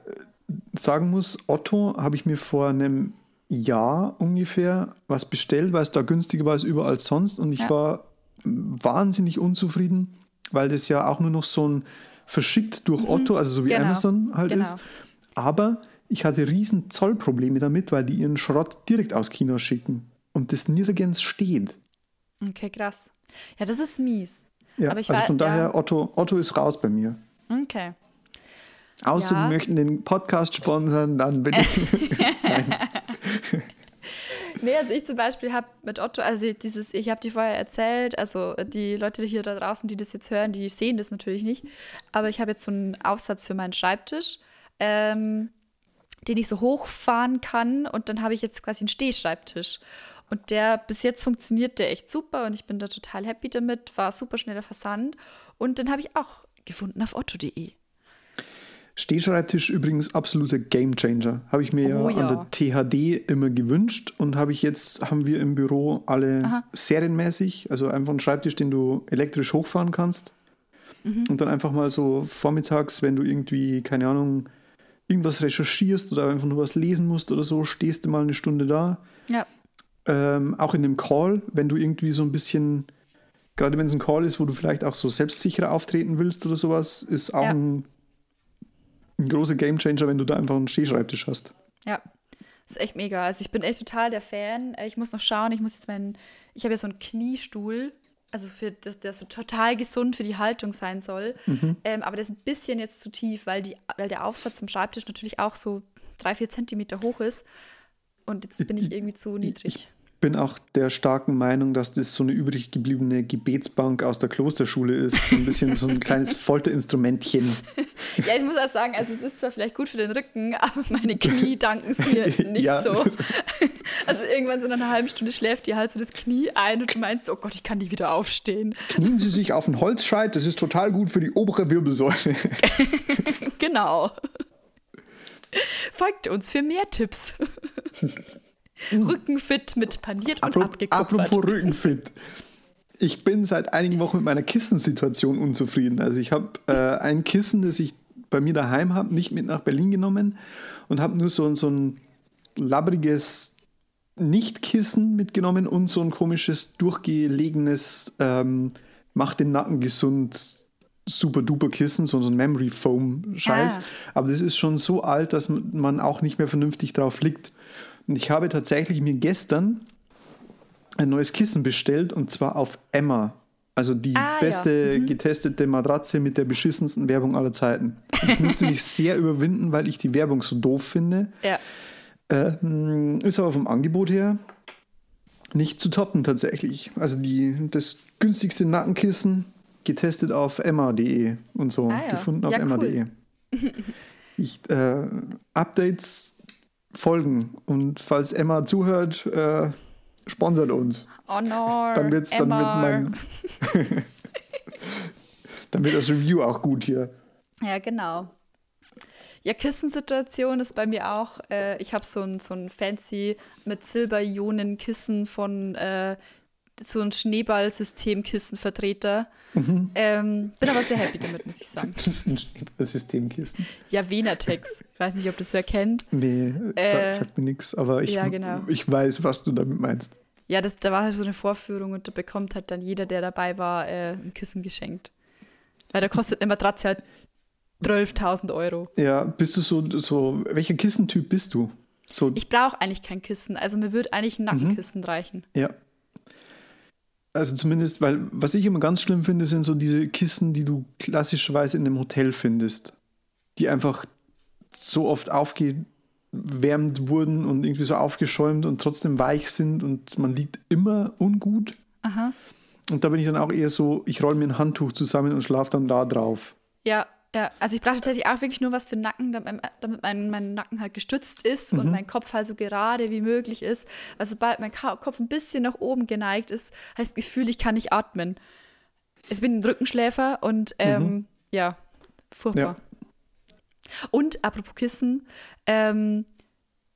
sagen muss, Otto habe ich mir vor einem Jahr ungefähr was bestellt, weil es da günstiger war als überall sonst. Und ich Ja. war wahnsinnig unzufrieden, weil das ja auch nur noch so ein verschickt durch Otto, also so wie Genau, Amazon halt genau. ist. Aber ich hatte riesen Zollprobleme damit, weil die ihren Schrott direkt aus China schicken und das nirgends steht. Okay, krass. Ja, das ist mies. Ja, also war- von daher, ja. Otto, Otto ist raus bei mir. Okay. Außer Ja. die möchten den Podcast sponsern, dann bin ich. Nein. Nee, also ich zum Beispiel habe mit Otto, also dieses, ich habe dir vorher erzählt, also die Leute hier da draußen, die das jetzt hören, die sehen das natürlich nicht, aber ich habe jetzt so einen Aufsatz für meinen Schreibtisch, ähm, den ich so hochfahren kann und dann habe ich jetzt quasi einen Stehschreibtisch. Und der bis jetzt funktioniert der echt super und ich bin da total happy damit, war super schneller Versand und den habe ich auch gefunden auf otto.de. Stehschreibtisch übrigens absoluter Gamechanger. Habe ich mir Oh, ja, ja. an der THD immer gewünscht und habe ich jetzt, haben wir im Büro alle Aha. serienmäßig, also einfach einen Schreibtisch, den du elektrisch hochfahren kannst. Mhm. Und dann einfach mal so vormittags, wenn du irgendwie, keine Ahnung, irgendwas recherchierst oder einfach nur was lesen musst oder so, stehst du mal eine Stunde da. Ja, Ähm, auch in dem Call, wenn du irgendwie so ein bisschen, gerade wenn es ein Call ist, wo du vielleicht auch so selbstsicherer auftreten willst oder sowas, ist auch Ja. ein, ein großer Gamechanger, wenn du da einfach einen Stehschreibtisch hast. Ja, das ist echt mega. Also ich bin echt total der Fan. Ich muss noch schauen, ich muss jetzt meinen, ich habe ja so einen Kniestuhl, also für das, der so total gesund für die Haltung sein soll. Ähm, aber der ist ein bisschen jetzt zu tief, weil, die, weil der Aufsatz zum Schreibtisch natürlich auch so drei, vier Zentimeter hoch ist. Und jetzt bin ich irgendwie zu niedrig. Bin auch der starken Meinung, dass das so eine übrig gebliebene Gebetsbank aus der Klosterschule ist. So ein bisschen so ein kleines Folterinstrumentchen. Ja, ich muss auch sagen, also es ist zwar vielleicht gut für den Rücken, aber meine Knie danken es mir nicht ja, so. Also irgendwann so nach einer halben Stunde schläft dir halt so das Knie ein und du meinst, oh Gott, ich kann nicht wieder aufstehen. Knien Sie sich auf einen Holzscheit, das ist total gut für die obere Wirbelsäule. genau. Folgt uns für mehr Tipps. Rückenfit mit paniert und Apropos, abgekupfert. Apropos Rückenfit. Ich bin seit einigen Wochen mit meiner Kissensituation unzufrieden. Also ich habe äh, ein Kissen, das ich bei mir daheim habe, nicht mit nach Berlin genommen und habe nur so, so ein labbriges Nicht-Kissen mitgenommen und so ein komisches, durchgelegenes, ähm, macht den Nacken gesund, super duper Kissen, so, so ein Memory Foam Scheiß. Ah. Aber das ist schon so alt, dass man auch nicht mehr vernünftig drauf liegt. Und ich habe tatsächlich mir gestern ein neues Kissen bestellt und zwar auf Emma. Also die ah, beste ja. mhm. getestete Matratze mit der beschissensten Werbung aller Zeiten. Ich musste mich sehr überwinden, weil ich die Werbung so doof finde. Ja. Äh, ist aber vom Angebot her nicht zu toppen tatsächlich. Also die, das günstigste Nackenkissen getestet auf emma.de und so. Ah, ja. Gefunden auf emma.de. Cool. ich, äh, Updates folgen. Und falls Emma zuhört, äh, sponsert uns. Oh no. Dann wird's, dann wird mein. dann wird das Review auch gut hier. Ja, genau. Ja, Kissensituation ist bei mir auch. Äh, ich habe so ein, so ein fancy mit Silberionen-Kissen von äh, so ein Schneeball-Systemkissen-Vertreter. Mhm. Ähm, bin aber sehr happy damit, muss ich sagen. Systemkissen. Ja, Venatex. Ich weiß nicht, ob das wer kennt. Nee, äh, sagt, sagt mir nichts, aber ich, ja, genau. ich weiß, was du damit meinst. Ja, das, da war halt so eine Vorführung und da bekommt halt dann jeder, der dabei war, äh, ein Kissen geschenkt. Weil da kostet eine Matratze halt 12.000 Euro. Ja, bist du so, so welcher Kissentyp bist du? So. Ich brauche eigentlich kein Kissen, also mir würde eigentlich ein mhm. Nackenkissen mhm. reichen. Ja, also zumindest, weil was ich immer ganz schlimm finde, sind so diese Kissen, die du klassischerweise in einem Hotel findest, die einfach so oft aufgewärmt wurden und irgendwie so aufgeschäumt und trotzdem weich sind und man liegt immer ungut. Aha. Und da bin ich dann auch eher so, ich rolle mir ein Handtuch zusammen und schlafe dann da drauf. Ja, ja, also ich brauche tatsächlich auch wirklich nur was für Nacken, damit mein, mein Nacken halt gestützt ist mhm. und mein Kopf halt so gerade wie möglich ist. Weil sobald mein Kopf ein bisschen nach oben geneigt ist, heißt das Gefühl, ich kann nicht atmen. Ich bin ein Rückenschläfer und ähm, mhm. ja, furchtbar. Ja. Und apropos Kissen, ähm,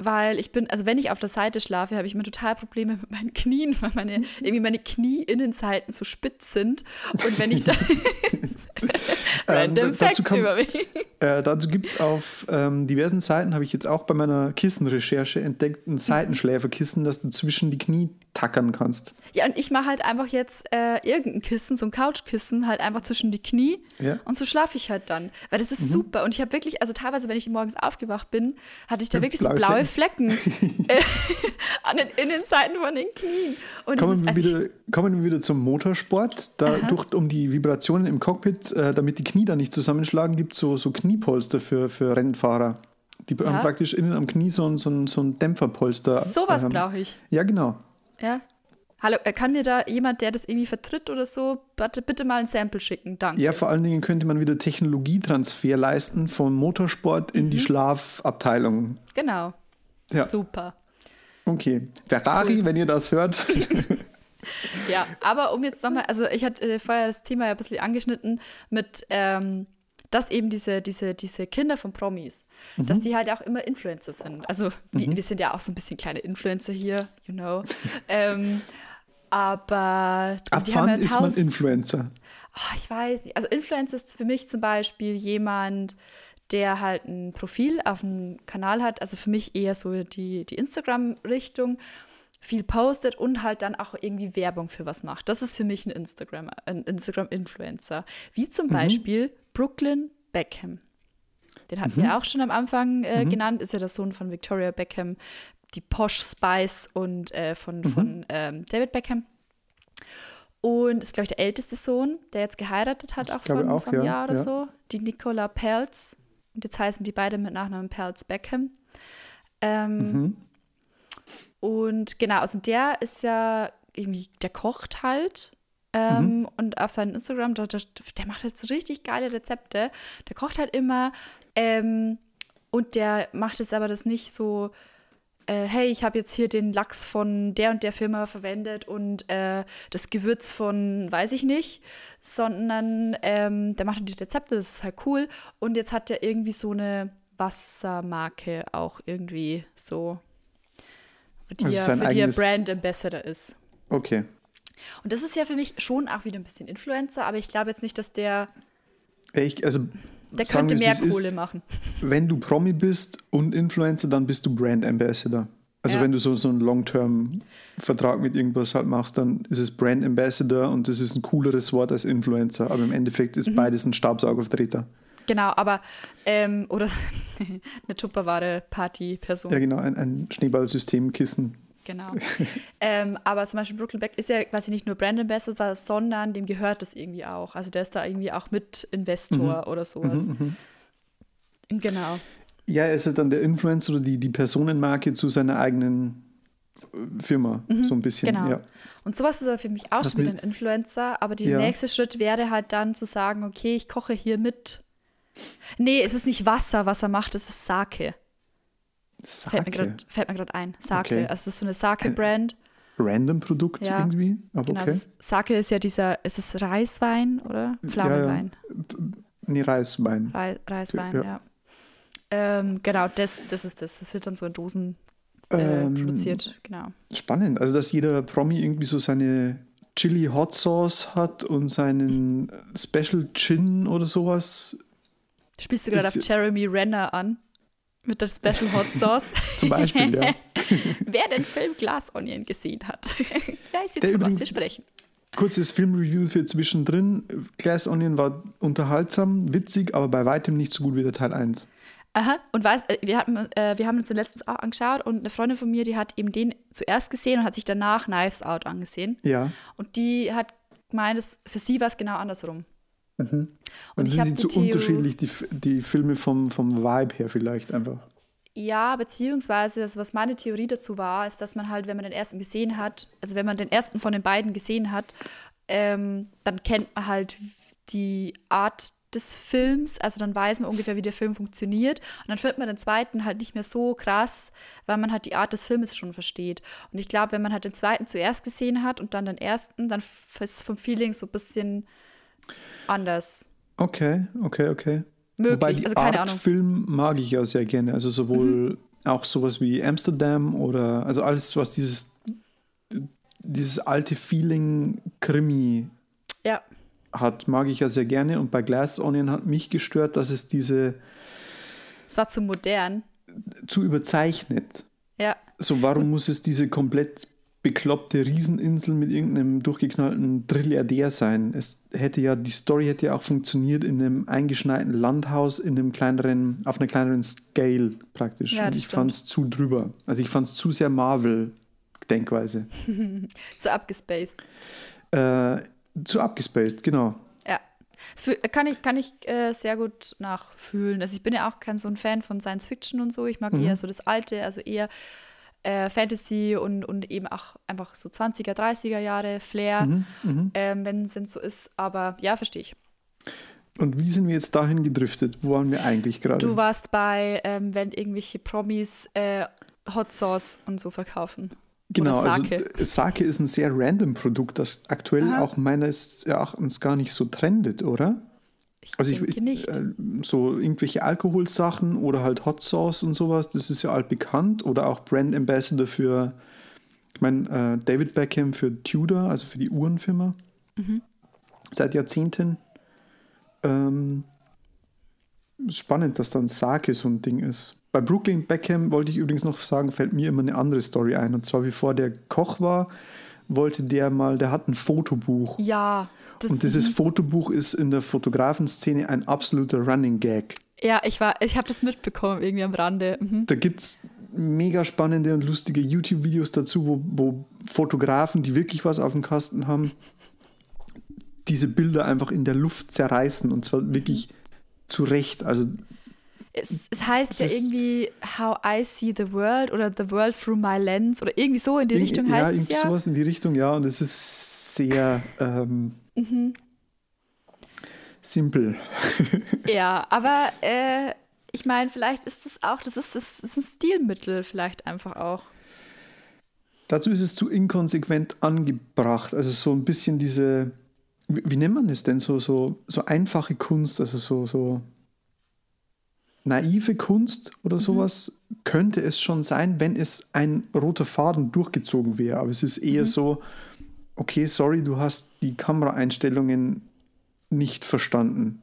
weil ich bin, also wenn ich auf der Seite schlafe, habe ich immer total Probleme mit meinen Knien, weil meine, irgendwie meine Knieinnenseiten so spitz sind. Und wenn ich da. Random ähm, Fact kann, über mich. Äh, dazu gibt es auf ähm, diversen Seiten, habe ich jetzt auch bei meiner Kissenrecherche entdeckt, ein Seitenschläferkissen, das du zwischen die Knie tackern kannst. Ja, und ich mache halt einfach jetzt äh, irgendein Kissen, so ein Couchkissen, halt einfach zwischen die Knie ja. und so schlafe ich halt dann. Weil das ist mhm. super. Und ich habe wirklich, also teilweise, wenn ich morgens aufgewacht bin, hatte ich da wirklich blaue so blaue Flecken, Flecken äh, an den Innenseiten von den Knien. Und kommen, ist, also wir wieder, kommen wir wieder zum Motorsport. Da durch, um die Vibrationen im Cockpit, äh, damit die Knie da nicht zusammenschlagen, gibt es so, so Kniepolster für, für Rennfahrer. Die ja. haben praktisch innen am Knie so ein, so ein, so ein Dämpferpolster. Sowas ähm, brauche ich. Ja, genau. Ja. Hallo, äh, kann dir da jemand, der das irgendwie vertritt oder so, bitte, bitte mal ein Sample schicken? Danke. Ja, vor allen Dingen könnte man wieder Technologietransfer leisten vom Motorsport in mhm. die Schlafabteilung. Genau. Ja. Super. Okay. Ferrari, cool. wenn ihr das hört. ja, aber um jetzt nochmal, also ich hatte äh, vorher das Thema ja ein bisschen angeschnitten mit, ähm, dass eben diese, diese, diese Kinder von Promis, mhm. dass die halt auch immer Influencer sind. Also wir, mhm. wir sind ja auch so ein bisschen kleine Influencer hier, you know. ähm, aber also die haben ja ist man Influencer? Oh, ich weiß nicht. Also Influencer ist für mich zum Beispiel jemand, der halt ein Profil auf dem Kanal hat. Also für mich eher so die, die Instagram-Richtung viel postet und halt dann auch irgendwie Werbung für was macht. Das ist für mich ein Instagram, ein Instagram-Influencer. Wie zum mhm. Beispiel Brooklyn Beckham. Den hatten mhm. wir auch schon am Anfang äh, mhm. genannt, ist ja der Sohn von Victoria Beckham, die Posh Spice und äh, von, mhm. von ähm, David Beckham. Und ist, glaube ich, der älteste Sohn, der jetzt geheiratet hat, auch von auch, einem ja, Jahr oder ja. so. Die Nicola Pelz. Und jetzt heißen die beide mit Nachnamen Pelz Beckham. Ähm, mhm. und genau, also der ist ja irgendwie, der kocht halt. Ähm, Mhm. Und auf seinem Instagram, der, der, der macht halt so richtig geile Rezepte. Der kocht halt immer. Ähm, und der macht jetzt aber das nicht so, äh, hey, ich habe jetzt hier den Lachs von der und der Firma verwendet und äh, das Gewürz von weiß ich nicht, sondern ähm, der macht halt die Rezepte, das ist halt cool. Und jetzt hat er irgendwie so eine Wassermarke auch irgendwie so, für die, Also er, für die er Brand Ambassador ist. Okay. Und das ist ja für mich schon auch wieder ein bisschen Influencer, aber ich glaube jetzt nicht, dass der, Ich, also, der könnte wir mehr Kohle ist. machen. Wenn du Promi bist und Influencer, dann bist du Brand Ambassador. Also Ja. wenn du so, so einen Long-Term-Vertrag mit irgendwas halt machst, dann ist es Brand Ambassador und das ist ein cooleres Wort als Influencer. Aber im Endeffekt Mhm. ist beides ein Staubsaugervertreter. Genau, aber, ähm, oder eine tupperware Party-Person. Ja, genau, ein, ein Schneeballsystemkissen. Genau. ähm, aber zum Beispiel Brooklyn Beck ist ja quasi nicht nur Brand Ambassador, sondern dem gehört das irgendwie auch. Also der ist da irgendwie auch mit Investor oder sowas. Mhm, Genau. Ja, er ist halt dann der Influencer oder die, die Personenmarke zu seiner eigenen äh, Firma, so ein bisschen. Genau. Ja. Und sowas ist aber für mich auch Was schon wieder ein Influencer. Aber der Ja. nächste Schritt wäre halt dann zu sagen, okay, ich koche hier mit. Nee, es ist nicht Wasser, was er macht, es ist Sake. Fällt mir Sake. fällt mir gerade ein. Sake. Okay. Also es ist so eine Sake-Brand. Random Produkt Ja. irgendwie. Aber Genau, okay. Sake ist ja dieser, ist es Reiswein oder Pflaumenwein? Nee, Reiswein. Rei- Reiswein, Ja. ja. Ähm, genau, das, das ist das. Das wird dann so in Dosen äh, Ähm, produziert, genau. Spannend. Also, dass jeder Promi irgendwie so seine Chili Hot Sauce hat und seinen Special Gin oder sowas. Spielst du gerade auf Jeremy Renner an? Mit der Special Hot Sauce? Zum Beispiel, ja. Wer den Film Glass Onion gesehen hat, weiß jetzt, Der von was wir sprechen. Kurzes Filmreview für zwischendrin. Glass Onion war unterhaltsam, witzig, aber bei weitem nicht so gut wie der Teil 1. Aha, und weiß, äh, wir, hatten, äh, wir haben uns den letztens auch angeschaut und eine Freundin von mir, die hat eben den zuerst gesehen und hat sich danach Knives Out angesehen. Ja. Und die hat gemeint, für sie war es genau andersrum. Und Und ich sind sie die zu Theo- unterschiedlich, die, die Filme vom, vom Vibe her vielleicht einfach. Ja, beziehungsweise, also was meine Theorie dazu war, ist, dass man halt, wenn man den ersten gesehen hat, also wenn man den ersten von den beiden gesehen hat, ähm, dann kennt man halt die Art des Films, also dann weiß man ungefähr, wie der Film funktioniert. Und dann findet man den zweiten halt nicht mehr so krass, weil man halt die Art des Filmes schon versteht. Und ich glaube, wenn man halt den zweiten zuerst gesehen hat und dann den ersten, dann ist es vom Feeling so ein bisschen anders Okay, okay, okay. möglich. Wobei die also keine Art Ahnung. Mhm. Film mag ich ja sehr gerne. Also sowohl auch sowas wie Amsterdam oder also alles, was dieses, dieses alte Feeling Krimi Ja, hat, mag ich ja sehr gerne. Und bei Glass Onion hat mich gestört, dass es diese es war zu modern. zu überzeichnet. Ja. So, warum muss es diese komplett bekloppte Rieseninsel mit irgendeinem durchgeknallten Trilliardär sein? Es hätte ja, die Story hätte ja auch funktioniert in einem eingeschneiten Landhaus, in einem kleineren, auf einer kleineren Scale praktisch. Ja, ich fand es zu drüber. Also ich fand es zu sehr Marvel-Denkweise. Zu abgespaced. äh, zu abgespaced, genau. Ja. Für, kann ich, kann ich äh, sehr gut nachfühlen. Also ich bin ja auch kein so ein Fan von Science Fiction und so. Ich mag eher so das Alte, also eher äh, Fantasy und, und eben auch einfach so 20er, 30er Jahre Flair, ähm, wenn es so ist. Aber ja, verstehe ich. Und wie sind wir jetzt dahin gedriftet? Wo waren wir eigentlich gerade? Du warst bei, ähm, wenn irgendwelche Promis äh, Hot Sauce und so verkaufen. Genau, Oder Sake. also Sake ist ein sehr random Produkt, das aktuell Aha. auch meines Erachtens gar nicht so trendet, oder? Ich Also ich, denke nicht. äh, so irgendwelche Alkoholsachen oder halt Hot Sauce und sowas, das ist ja altbekannt. Oder auch Brand Ambassador für, ich meine, äh, David Beckham für Tudor, also für die Uhrenfirma. Mhm. Seit Jahrzehnten. Ähm, spannend, dass dann Sake so ein Ding ist. Bei Brooklyn Beckham wollte ich übrigens noch sagen, fällt mir immer eine andere Story ein. Und zwar, bevor der Koch war, wollte der mal, der hat ein Fotobuch. ja. Das, Und dieses Fotobuch ist in der Fotografenszene ein absoluter Running Gag. ja, ich war, ich habe das mitbekommen irgendwie am Rande. Mhm. Da gibt es mega spannende und lustige YouTube-Videos dazu, wo, wo Fotografen, die wirklich was auf dem Kasten haben, diese Bilder einfach in der Luft zerreißen und zwar wirklich zu Recht. Also Es, es heißt ja irgendwie How I See the World oder The World Through My Lens oder irgendwie so in die Richtung ja, heißt es irgendwie ja. sowas in die Richtung, ja. Und es ist sehr ähm, Mhm. simpel. Ja, aber äh, ich meine, vielleicht ist das auch, das ist, das ist ein Stilmittel vielleicht einfach auch. Dazu ist es zu inkonsequent angebracht. Also so ein bisschen diese, wie, wie nennt man es denn? So, so, so einfache Kunst, also so, so naive Kunst oder sowas, könnte es schon sein, wenn es ein roter Faden durchgezogen wäre. Aber es ist eher so, okay, sorry, du hast die Kameraeinstellungen nicht verstanden.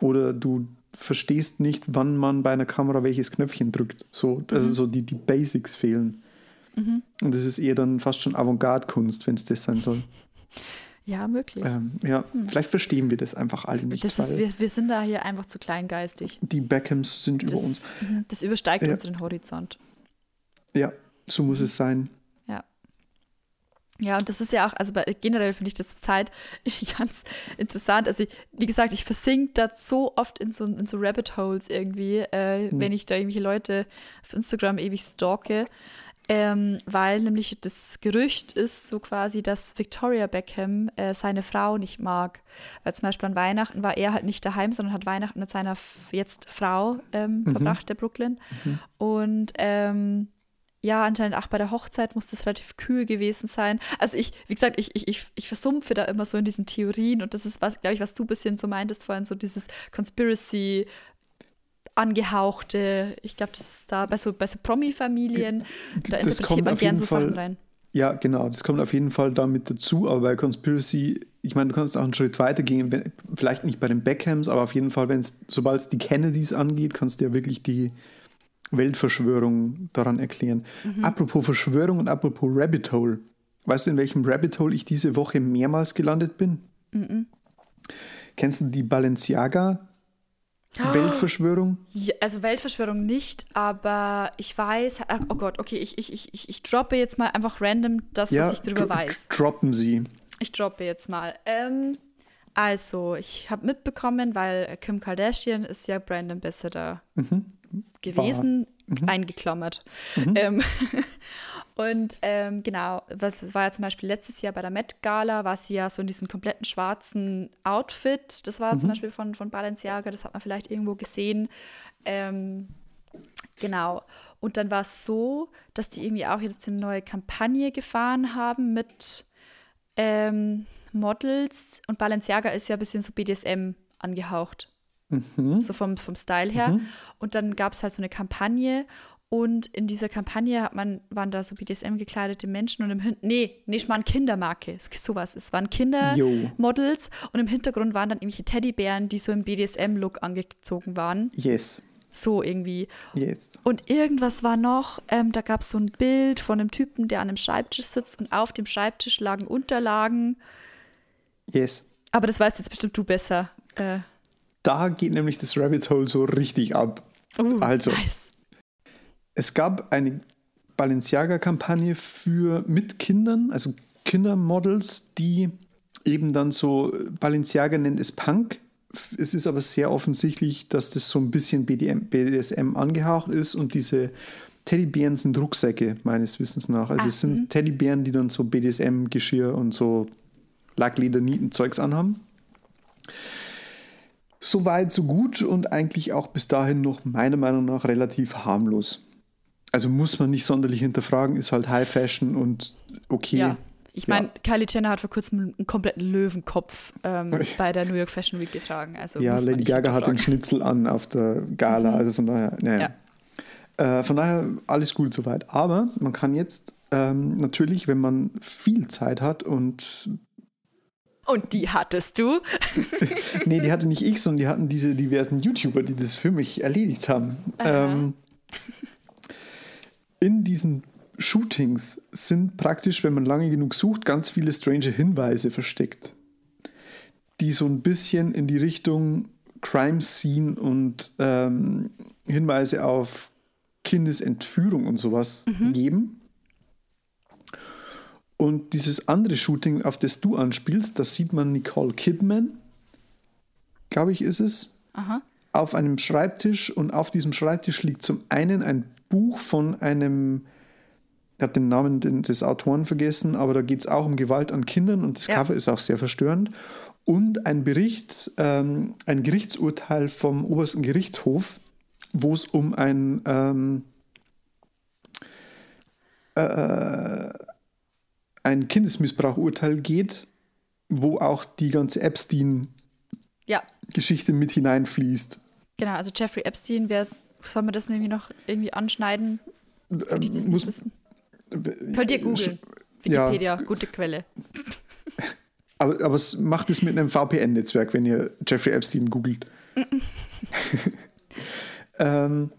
Oder du verstehst nicht, wann man bei einer Kamera welches Knöpfchen drückt. So, also so die, die Basics fehlen. Und es ist eher dann fast schon Avantgarde-Kunst, wenn es das sein soll. Ja, möglich. Ähm, ja, vielleicht verstehen wir das einfach alle nicht. Hm. das ist, wir, wir sind da hier einfach zu kleingeistig. die Beckhams sind über uns. Das, mhm, das übersteigt Ja. unseren Horizont. Ja, so muss es sein. Ja. Und das ist ja auch, also bei, generell finde ich das Zeit ganz interessant. Also, ich, wie gesagt, ich versink da so oft in so, in so Rabbit Holes irgendwie, äh, wenn ich da irgendwelche Leute auf Instagram ewig stalke. Ähm, weil nämlich das Gerücht ist so quasi, dass Victoria Beckham äh, seine Frau nicht mag. Weil zum Beispiel an Weihnachten war er halt nicht daheim, sondern hat Weihnachten mit seiner jetzt Frau ähm, verbracht, der Brooklyn. Und ähm, ja, anscheinend auch bei der Hochzeit muss das relativ kühl gewesen sein. Also ich, wie gesagt, ich, ich, ich, ich versumpfe da immer so in diesen Theorien und das ist was, glaube ich, was du ein bisschen so meintest vorhin, so dieses Conspiracy angehauchte, ich glaube, das ist da bei so, bei so Promi-Familien, da interpretiert man gern so Sachen Fall- rein. Ja, genau, das kommt auf jeden Fall damit dazu, aber bei Conspiracy, ich meine, du kannst auch einen Schritt weiter gehen, wenn, vielleicht nicht bei den Beckhams, aber auf jeden Fall, wenn es, sobald es die Kennedys angeht, kannst du ja wirklich die Weltverschwörung daran erklären. Mhm. Apropos Verschwörung und apropos Rabbit Hole. Weißt du, in welchem Rabbit Hole ich diese Woche mehrmals gelandet bin? Mhm. Kennst du die Balenciaga Weltverschwörung? Ja, also Weltverschwörung nicht, aber ich weiß, oh Gott, okay, ich, ich, ich, ich, droppe jetzt mal einfach random das, was ich darüber dro- weiß. Droppen sie. Ich droppe jetzt mal. Ähm, also, ich habe mitbekommen, weil Kim Kardashian ist ja Brand Ambassador gewesen, eingeklammert. Ähm, und ähm, genau, was war ja zum Beispiel letztes Jahr bei der Met Gala, war sie ja so in diesem kompletten schwarzen Outfit. Das war zum Beispiel von, von Balenciaga, das hat man vielleicht irgendwo gesehen. Ähm, Genau. Und dann war es so, dass die irgendwie auch jetzt eine neue Kampagne gefahren haben mit ähm, Models. Und Balenciaga ist ja ein bisschen so BDSM angehaucht. So vom, vom Style her. Und dann gab es halt so eine Kampagne. Und in dieser Kampagne hat man, waren da so BDSM gekleidete Menschen und im Hintergrund, nee, nicht mal eine Kindermarke, es- sowas. Es waren. Kindermodels und im Hintergrund waren dann irgendwelche Teddybären, die so im BDSM-Look angezogen waren. Yes. So irgendwie. Yes. Und irgendwas war noch, ähm, da gab es so ein Bild von einem Typen, der an einem Schreibtisch sitzt und auf dem Schreibtisch lagen Unterlagen. Yes. Aber das weißt jetzt bestimmt du besser. Äh, Da geht nämlich das Rabbit Hole so richtig ab. uh, Also. Nice. Es gab eine Balenciaga-Kampagne für mit Kindern, also Kindermodels, die eben dann so, Balenciaga nennt es Punk. Es ist aber sehr offensichtlich, dass das so ein bisschen BDM, BDSM angehaucht ist und diese Teddybären sind Rucksäcke, meines Wissens nach. Also Ah, es sind Teddybären, die dann so BDSM-Geschirr und so Lackleder-Nieten-Zeugs anhaben. So weit, so gut und eigentlich auch bis dahin noch meiner Meinung nach relativ harmlos. Also muss man nicht sonderlich hinterfragen, ist halt High Fashion und okay. Ja. Ich meine, Ja. Kylie Jenner hat vor kurzem einen kompletten Löwenkopf ähm, bei der New York Fashion Week getragen. Also Ja, Lady Gaga hat den. Schnitzel an auf der Gala, also von daher, naja. Äh, von daher alles gut soweit. Aber man kann jetzt ähm, natürlich, wenn man viel Zeit hat und Und die hattest du. nee, die hatte nicht ich, sondern die hatten diese diversen YouTuber, die das für mich erledigt haben. Ähm, in diesen Shootings sind praktisch, wenn man lange genug sucht, ganz viele strange Hinweise versteckt, die so ein bisschen in die Richtung Crime Scene und ähm, Hinweise auf Kindesentführung und sowas geben. Und dieses andere Shooting, auf das du anspielst, da sieht man Nicole Kidman, glaube ich, ist es. Aha. auf einem Schreibtisch und auf diesem Schreibtisch liegt zum einen ein Buch von einem, ich habe den Namen des Autoren vergessen, aber da geht es auch um Gewalt an Kindern und das ja. Cover ist auch sehr verstörend. Und ein Bericht, ähm, ein Gerichtsurteil vom obersten Gerichtshof, wo es um ein ähm, äh, ein Kindesmissbrauchurteil geht, wo auch die ganze Epstein-Geschichte ja. mit hineinfließt. Genau, also Jeffrey Epstein, wer soll man das irgendwie noch irgendwie anschneiden? Für die, das nicht wissen. Könnt ihr googeln. Wikipedia, ja. gute Quelle. Aber, aber es macht es mit einem VPN-Netzwerk, wenn ihr Jeffrey Epstein googelt. ähm,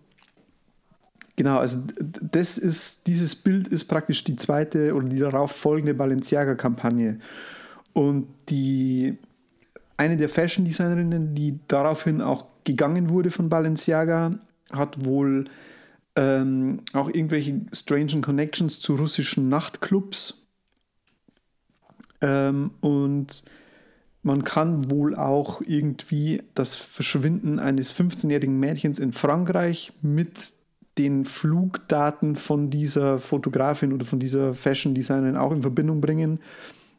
genau, also das ist, dieses Bild ist praktisch die zweite oder die darauf folgende Balenciaga-Kampagne. Und die eine der Fashion-Designerinnen, die daraufhin auch gegangen wurde von Balenciaga, hat wohl ähm, auch irgendwelche strange Connections zu russischen Nachtclubs. Ähm, und man kann wohl auch irgendwie das Verschwinden eines 15-jährigen Mädchens in Frankreich mit den Flugdaten von dieser Fotografin oder von dieser Fashion Designerin auch in Verbindung bringen.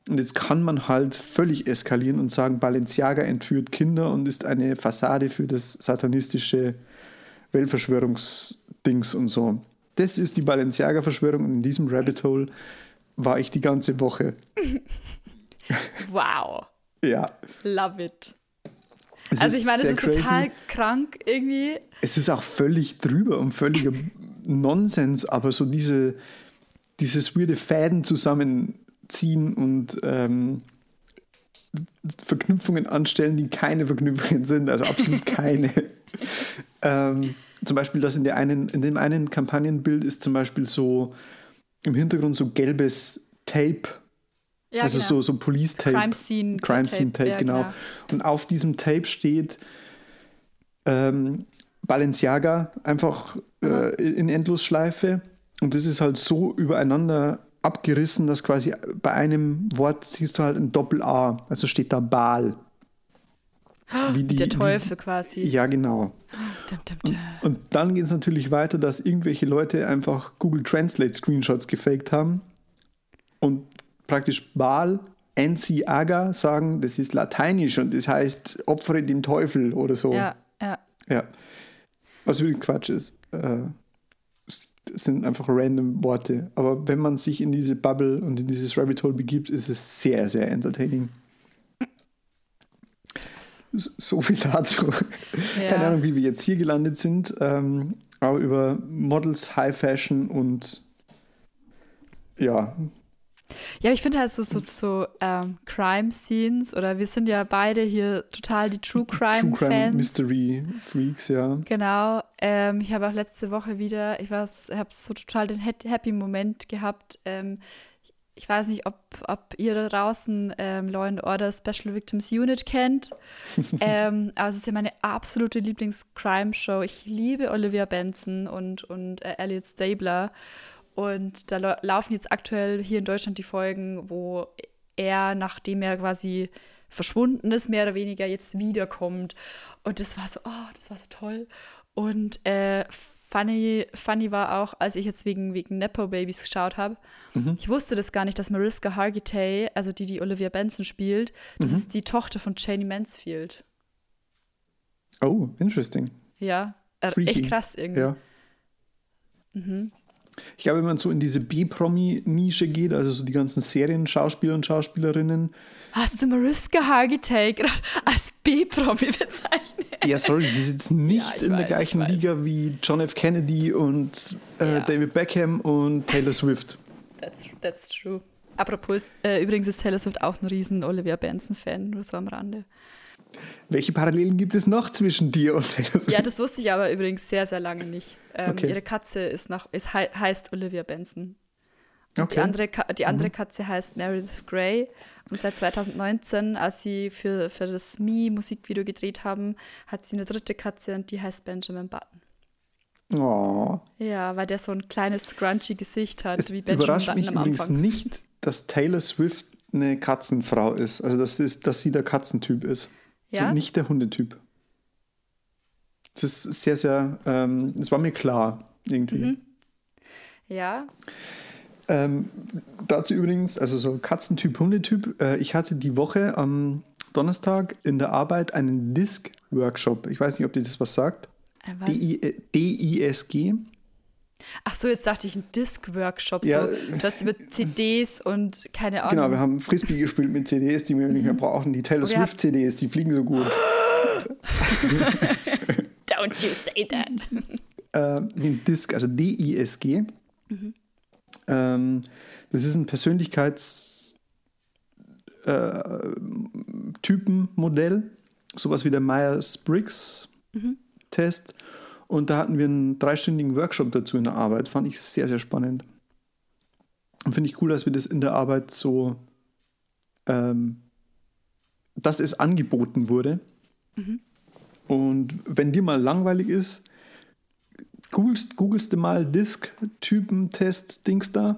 Und jetzt kann man halt völlig eskalieren und sagen, Balenciaga entführt Kinder und ist eine Fassade für das satanistische Weltverschwörungsdings und so. Das ist die Balenciaga-Verschwörung und in diesem Rabbit Hole war ich die ganze Woche. wow. ja. Love it. Es also ich meine, es ist crazy. total krank irgendwie. Es ist auch völlig drüber und völliger Nonsens, aber so diese, dieses weirde Fäden zusammen ziehen und ähm, Verknüpfungen anstellen, die keine Verknüpfungen sind, also absolut keine. ähm, zum Beispiel, dass in, der einen, in dem einen Kampagnenbild ist zum Beispiel so im Hintergrund so gelbes Tape. Ja, also genau. so, so Police Tape. Crime Scene Crime Scene Tape, ja, genau. genau. Und auf diesem Tape steht ähm, Balenciaga einfach äh, in Endlosschleife. Und das ist halt so übereinander abgerissen, dass quasi bei einem Wort siehst du halt ein Doppel-A, also steht da Baal. Wie die, der Teufel wie, quasi. Ja, genau. Dum, dum, dum. Und, und, dann geht es natürlich weiter, dass irgendwelche Leute einfach Google Translate Screenshots gefaked haben und praktisch Baal, NC Aga sagen, das ist lateinisch und das heißt opfere dem Teufel oder so. Ja, ja. Ja. Was übrigens Quatsch ist. Äh, sind einfach random Worte. Aber wenn man sich in diese Bubble und in dieses Rabbit Hole begibt, ist es sehr, sehr entertaining. So viel dazu. Ja. Keine Ahnung, wie wir jetzt hier gelandet sind, ähm, aber über Models, High Fashion und ja, ja, ich finde halt so, so, so ähm, Crime-Scenes oder wir sind ja beide hier total die True Crime-Fans. True Crime Mystery Freaks, ja. Genau. Ähm, ich habe auch letzte Woche wieder, ich habe so total den Happy-Moment gehabt. Ähm, ich weiß nicht, ob, ob ihr da draußen ähm, Law and Order Special Victims Unit kennt. ähm, aber es ist ja meine absolute Lieblings-Crime-Show. Ich liebe Olivia Benson und, und äh, Elliot Stabler. Und da laufen jetzt aktuell hier in Deutschland die Folgen, wo er, nachdem er quasi verschwunden ist, mehr oder weniger jetzt wiederkommt. Und das war so, oh, das war so toll. Und äh, funny, funny war auch, als ich jetzt wegen, wegen Nepo-Babys geschaut habe, mhm. ich wusste das gar nicht, dass Mariska Hargitay, also die, die Olivia Benson spielt, das mhm. ist die Tochter von Janie Mansfield. Oh, interesting. Ja, äh, echt krass irgendwie. Ja. Mhm. Ich glaube, wenn man so in diese B-Promi-Nische geht, also so die ganzen Serien-Schauspieler und Schauspielerinnen. Hast du Mariska Hargitay gerade als B-Promi bezeichnet? Ja, sorry, sie ist jetzt nicht ja, in weiß, der gleichen Liga wie John F. Kennedy und äh, ja. David Beckham und Taylor Swift. That's, that's true. Apropos, äh, übrigens ist Taylor Swift auch ein riesen Olivia Benson-Fan, nur so am Rande. Welche Parallelen gibt es noch zwischen dir und Taylor Swift? Ja, das wusste ich aber übrigens sehr, sehr lange nicht. Ähm, okay. Ihre Katze ist nach, ist, heißt Olivia Benson. Okay. die andere, die andere mhm. Katze heißt Meredith Grey. Und seit 2019, als sie für, für das Me Musikvideo gedreht haben, hat sie eine dritte Katze und die heißt Benjamin Button. Oh. Ja, weil der so ein kleines scrunchy Gesicht hat, es wie Benjamin überrascht Button mich am übrigens Anfang. nicht, dass Taylor Swift eine Katzenfrau ist. Also dass, ist, dass sie der Katzentyp ist. Ja? Nicht der Hundetyp. Das ist sehr, sehr, ähm, das war mir klar irgendwie. Mhm. Ja. Ähm, dazu übrigens, also so Katzentyp, Hundetyp. Äh, ich hatte die Woche am Donnerstag in der Arbeit einen Disc-Workshop. Ich weiß nicht, ob dir das was sagt. Äh, was? D-I-S-G. Ach so, jetzt dachte ich ein Disc-Workshop. Ja. So. Du hast mit CDs und keine Ahnung. Genau, wir haben Frisbee gespielt mit CDs, die wir nicht mehr brauchen. Die Taylor Swift-CDs, die fliegen so gut. Don't you say that. äh, den Disc, also D-I-S-G. Ähm, das ist ein Persönlichkeitstypenmodell, äh, sowas wie der Myers-Briggs-Test. Und da hatten wir einen dreistündigen Workshop dazu in der Arbeit. Fand ich sehr, sehr spannend. Und finde ich cool, dass wir das in der Arbeit so, ähm, dass es angeboten wurde. Und wenn dir mal langweilig ist, googelst, googelst du mal Disk-Typen-Test-Dings da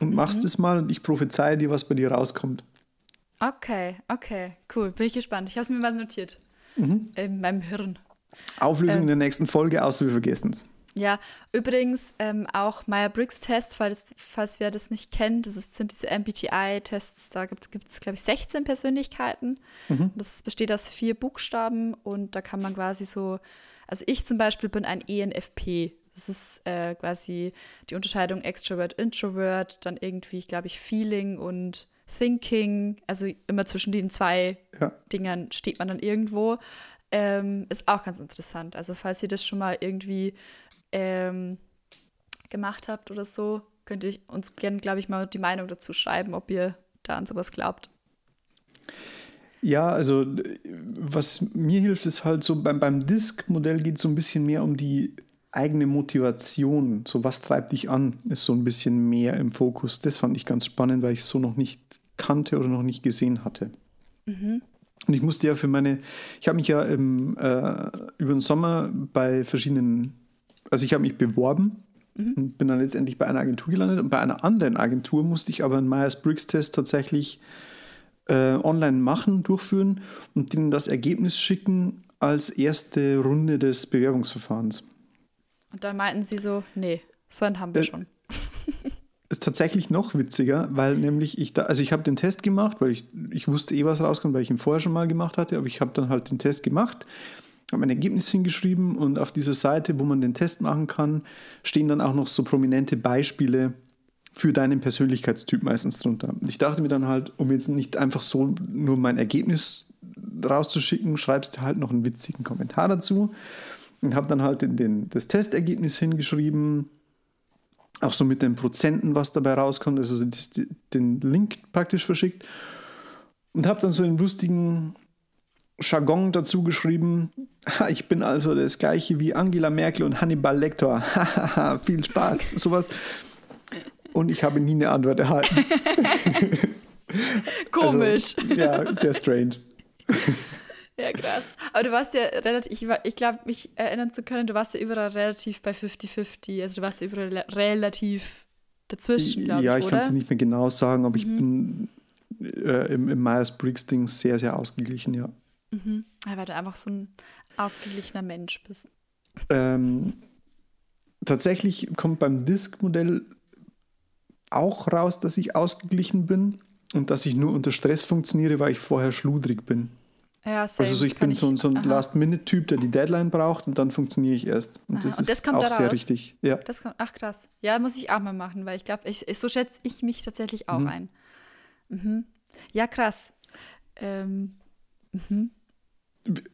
und machst es mal und ich prophezeie dir, was bei dir rauskommt. Okay, okay, cool. Bin ich gespannt. Ich habe es mir mal notiert. Mhm. In meinem Hirn. Auflösung Ähm. in der nächsten Folge, außer wir vergessen es. Ja, übrigens ähm, auch Meyer-Briggs-Test, falls, falls wer das nicht kennt, das ist, sind diese MBTI-Tests, da gibt es, glaube ich, 16 Persönlichkeiten. Das besteht aus vier Buchstaben und da kann man quasi so, also ich zum Beispiel bin ein ENFP. Das ist äh, quasi die Unterscheidung Extrovert, Introvert, dann irgendwie, glaube ich, Feeling und Thinking. Also immer zwischen den zwei Ja. Dingern steht man dann irgendwo. Ähm, ist auch ganz interessant. Also falls ihr das schon mal irgendwie ähm, gemacht habt oder so, könnt ihr uns gerne, glaube ich, mal die Meinung dazu schreiben, ob ihr da an sowas glaubt. Ja, also was mir hilft, ist halt so, beim, beim Disk-Modell geht es so ein bisschen mehr um die eigene Motivation. So, was treibt dich an, ist so ein bisschen mehr im Fokus. Das fand ich ganz spannend, weil ich es so noch nicht kannte oder noch nicht gesehen hatte. Und ich musste ja für meine, ich habe mich ja im, äh, über den Sommer bei verschiedenen, also ich habe mich beworben und bin dann letztendlich bei einer Agentur gelandet und bei einer anderen Agentur musste ich aber einen Myers-Briggs-Test tatsächlich äh, online machen, durchführen und denen das Ergebnis schicken als erste Runde des Bewerbungsverfahrens. Und dann meinten sie so, nee, so einen haben wir Äh, schon. Tatsächlich noch witziger, weil nämlich ich da, also ich habe den Test gemacht, weil ich, ich wusste eh, was rauskommt, weil ich ihn vorher schon mal gemacht hatte, aber ich habe dann halt den Test gemacht, habe mein Ergebnis hingeschrieben und auf dieser Seite, wo man den Test machen kann, stehen dann auch noch so prominente Beispiele für deinen Persönlichkeitstyp meistens drunter. Ich dachte mir dann halt, um jetzt nicht einfach so nur mein Ergebnis rauszuschicken, schreibst du halt noch einen witzigen Kommentar dazu und habe dann halt den, den, das Testergebnis hingeschrieben, auch so mit den Prozenten, was dabei rauskommt, also den Link praktisch verschickt und habe dann so einen lustigen Jargon dazu geschrieben. "Ha, Ich bin also das gleiche wie Angela Merkel und Hannibal Lecter. Viel Spaß, sowas. Und ich habe nie eine Antwort erhalten. Komisch. Also, ja, sehr strange. Ja, krass. Aber du warst ja relativ, ich, ich glaube, mich erinnern zu können, du warst ja überall relativ bei 50-50. Also du warst ja überall re- relativ dazwischen, glaube ja, ich, ich kann es nicht mehr genau sagen, aber ich bin äh, im, im Myers-Briggs-Ding sehr, sehr ausgeglichen, ja. Ja, weil du einfach so ein ausgeglichener Mensch bist. Ähm, tatsächlich kommt beim Disk-Modell auch raus, dass ich ausgeglichen bin und dass ich nur unter Stress funktioniere, weil ich vorher schludrig bin. Ja, same. Also so, ich Kann bin so, ein- so ein. Last-Minute-Typ, der die Deadline braucht und dann funktioniere ich erst. Und Aha, das und das ist kommt auch da sehr richtig. Ja. Das kommt, ach krass. Ja, muss ich auch mal machen, weil ich glaube, ich, ich, so schätze ich mich tatsächlich auch Mhm. ein. Mhm. Ja, krass. Ähm,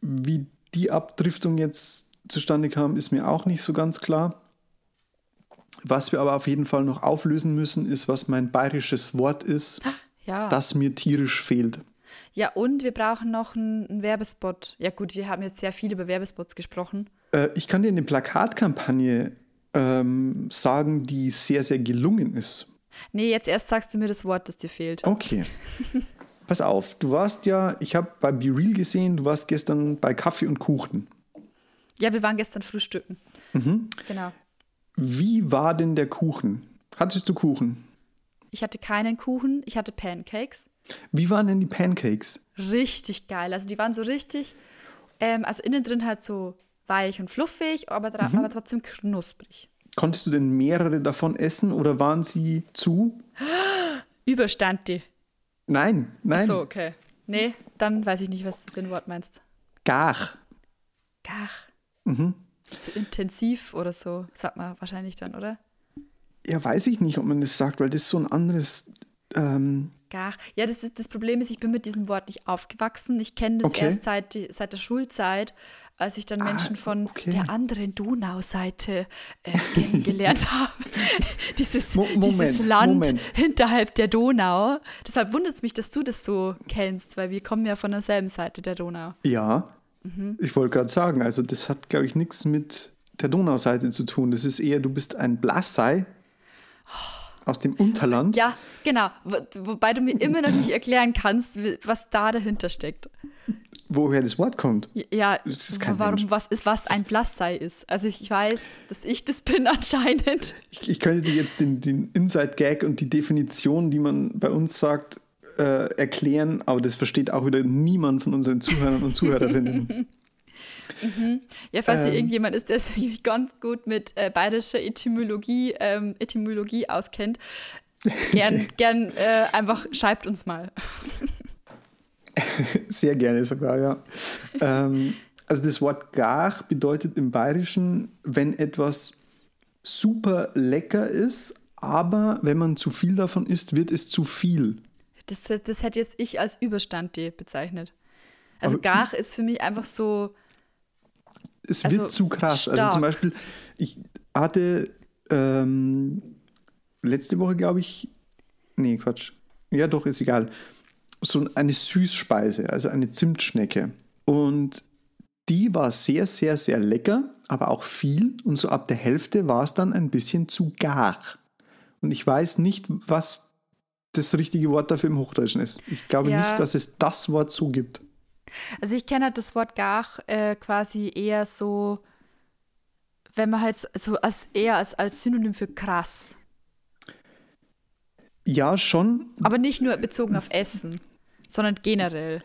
Wie die Abdriftung jetzt zustande kam, ist mir auch nicht so ganz klar. Was wir aber auf jeden Fall noch auflösen müssen, ist, was mein bayerisches Wort ist, ja. das mir tierisch fehlt. Ja, und wir brauchen noch einen, einen Werbespot. Ja, gut, wir haben jetzt sehr viel über Werbespots gesprochen. Äh, ich kann dir eine Plakatkampagne ähm, sagen, die sehr, sehr gelungen ist. Nee, jetzt erst sagst du mir das Wort, das dir fehlt. Okay. Pass auf, du warst ja, ich habe bei Be Real gesehen, du warst gestern bei Kaffee und Kuchen. Ja, wir waren gestern frühstücken. Mhm. Genau. Wie war denn der Kuchen? Hattest du Kuchen? Ich hatte keinen Kuchen, ich hatte Pancakes. Wie waren denn die Pancakes? Richtig geil. Also die waren so richtig, ähm, also innen drin halt so weich und fluffig, aber, mhm. aber trotzdem knusprig. Konntest du denn mehrere davon essen oder waren sie zu? Überstand die. Nein, nein. Ach so, okay. Nee, dann weiß ich nicht, was du für ein Wort meinst. Gar. Gar. Mhm. Zu intensiv oder so, sagt man wahrscheinlich dann, oder? Ja, weiß ich nicht, ob man das sagt, weil das ist so ein anderes. Ähm Gar. Ja, das, ist, das Problem ist, ich bin mit diesem Wort nicht aufgewachsen. Ich kenne das okay. erst seit, seit der Schulzeit, als ich dann Menschen ah, von okay. der anderen Donauseite äh, kennengelernt habe. dieses, Mo Moment, dieses Land Moment. hinterhalb der Donau. Deshalb wundert es mich, dass du das so kennst, weil wir kommen ja von derselben Seite der Donau. Ja, mhm. ich wollte gerade sagen, also das hat, glaube ich, nichts mit der Donauseite zu tun. Das ist eher, du bist ein Blassei aus dem Unterland. Ja, genau. Wo, wobei du mir immer noch nicht erklären kannst, was da dahinter steckt woher das Wort kommt. Ja, warum was ist, was ein Blassei ist. Also ich weiß, dass ich das bin anscheinend. Ich, ich könnte dir jetzt den, den Inside-Gag und die Definition, die man bei uns sagt, äh, erklären, aber das versteht auch wieder niemand von unseren Zuhörern und Zuhörerinnen. Mhm. Ja, falls ähm, hier irgendjemand ist, der sich ganz gut mit äh, bayerischer Etymologie, ähm, Etymologie auskennt, gern, gern äh, einfach schreibt uns mal. Sehr gerne sogar, ja. ähm, also das Wort gar bedeutet im Bayerischen, wenn etwas super lecker ist, aber wenn man zu viel davon isst, wird es zu viel. Das, das hätte jetzt ich als Überstand bezeichnet. Also aber gar ist für mich einfach so. Es also wird zu krass. Stark. Also zum Beispiel, ich hatte ähm, letzte Woche, glaube ich, nee, Quatsch. Ja, doch, ist egal so eine Süßspeise, also eine Zimtschnecke. Und die war sehr, sehr, sehr lecker, aber auch viel. Und so ab der Hälfte war es dann ein bisschen zu gar. Und ich weiß nicht, was das richtige Wort dafür im Hochdeutschen ist. Ich glaube ja. nicht, dass es das Wort so gibt. Also ich kenne halt das Wort gar äh, quasi eher so, wenn man halt so als eher als, als Synonym für krass. Ja, schon. Aber nicht nur bezogen auf Essen sondern generell.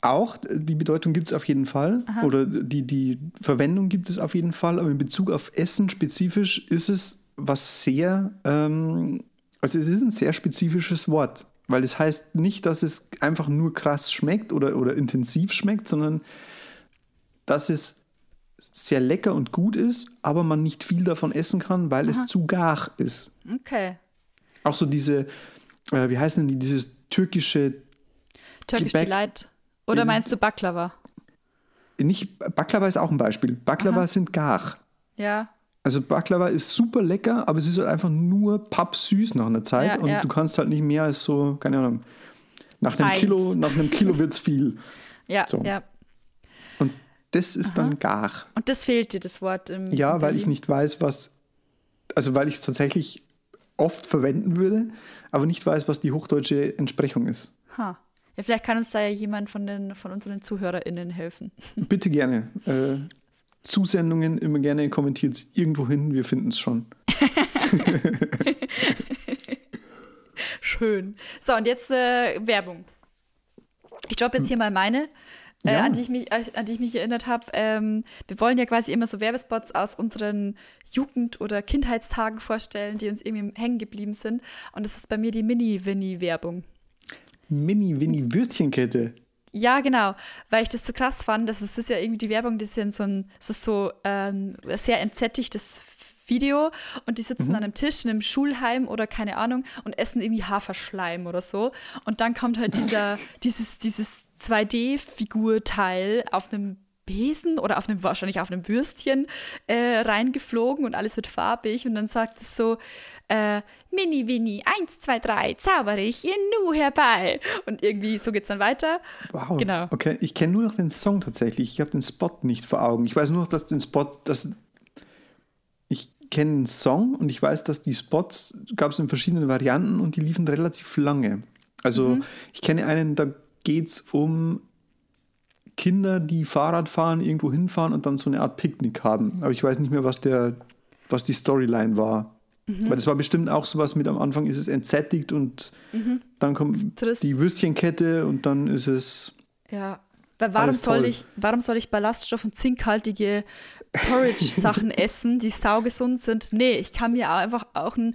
Auch, die Bedeutung gibt es auf jeden Fall. Aha. Oder die, die Verwendung gibt es auf jeden Fall. Aber in Bezug auf Essen spezifisch ist es was sehr, ähm, also es ist ein sehr spezifisches Wort. Weil es heißt nicht, dass es einfach nur krass schmeckt oder, oder intensiv schmeckt, sondern dass es sehr lecker und gut ist, aber man nicht viel davon essen kann, weil Aha. es zu gar ist. Okay. Auch so diese, äh, wie heißt denn die, dieses türkische Turkish Gebäck. Delight. Oder meinst du Baklava? Nicht, Baklava ist auch ein Beispiel. Baklava Aha. sind gar. Ja. Also Baklava ist super lecker, aber es ist halt einfach nur pappsüß nach einer Zeit ja, und ja. du kannst halt nicht mehr als so, keine Ahnung, nach einem Eins. Kilo, nach einem Kilo wird es viel. Ja, so. ja. Und das ist Aha. dann gar. Und das fehlt dir, das Wort im Ja, weil ich nicht weiß, was, also weil ich es tatsächlich oft verwenden würde, aber nicht weiß, was die hochdeutsche Entsprechung ist. Ha. Ja, vielleicht kann uns da ja jemand von, den, von unseren ZuhörerInnen helfen. Bitte gerne. Äh, Zusendungen immer gerne kommentiert es irgendwo hin, wir finden es schon. Schön. So, und jetzt äh, Werbung. Ich droppe jetzt hier mal meine. Äh, ja. an, die ich mich, äh, an die ich mich erinnert habe. Ähm, wir wollen ja quasi immer so Werbespots aus unseren Jugend- oder Kindheitstagen vorstellen, die uns irgendwie hängen geblieben sind. Und das ist bei mir die Mini-Winnie-Werbung. Mini-Winnie-Würstchenkette. Ja, genau, weil ich das so krass fand, dass es ist ja irgendwie die Werbung, das ist so ein, es ist so ähm, sehr entsättigtes Video und die sitzen mhm. an einem Tisch in einem Schulheim oder keine Ahnung und essen irgendwie Haferschleim oder so und dann kommt halt dieser, dieses, dieses 2D-Figurteil auf einem Besen oder auf einem, wahrscheinlich auf einem Würstchen äh, reingeflogen und alles wird farbig und dann sagt es so, äh, Mini Winnie, eins, zwei, drei, zaubere ich ihr Nu herbei. Und irgendwie so geht es dann weiter. Wow. Genau. Okay, ich kenne nur noch den Song tatsächlich. Ich habe den Spot nicht vor Augen. Ich weiß nur noch, dass den Spot, dass ich kenne den Song und ich weiß, dass die Spots gab es in verschiedenen Varianten und die liefen relativ lange. Also mhm. ich kenne einen, da geht es um Kinder, die Fahrrad fahren, irgendwo hinfahren und dann so eine Art Picknick haben. Aber ich weiß nicht mehr, was der, was die Storyline war. Mhm. Weil das war bestimmt auch sowas mit am Anfang ist es entsättigt und mhm. dann kommt die Würstchenkette und dann ist es. Ja. Weil warum soll ich, warum soll ich Ballaststoff- und zinkhaltige Porridge-Sachen essen, die saugesund sind? Nee, ich kann mir auch einfach auch ein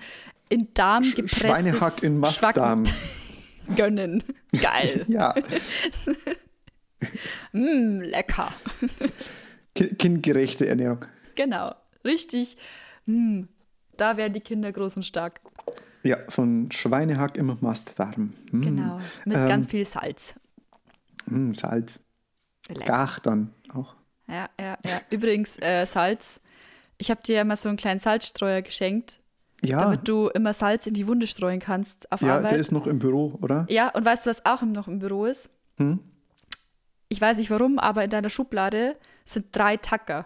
in Darm gepresstes Schweinehack in Mastdarm. Gönnen. Geil. Ja, mm, lecker. ki- kindgerechte Ernährung. Genau. Richtig. Mm, da werden die Kinder groß und stark. Ja, von Schweinehack im Mastdarm. Mm, Genau. Mit Ähm, ganz viel Salz. mm, Salz. Lecker. Gach dann auch. Ja, ja, ja. Übrigens, äh, Salz. Ich habe dir ja mal so einen kleinen Salzstreuer geschenkt, Ja, damit du immer Salz in die Wunde streuen kannst auf ja Arbeit. der ist noch im Büro, oder? ja, und weißt du, was auch noch im Büro ist? Hm? Ich weiß nicht warum, aber in deiner Schublade sind drei Tacker.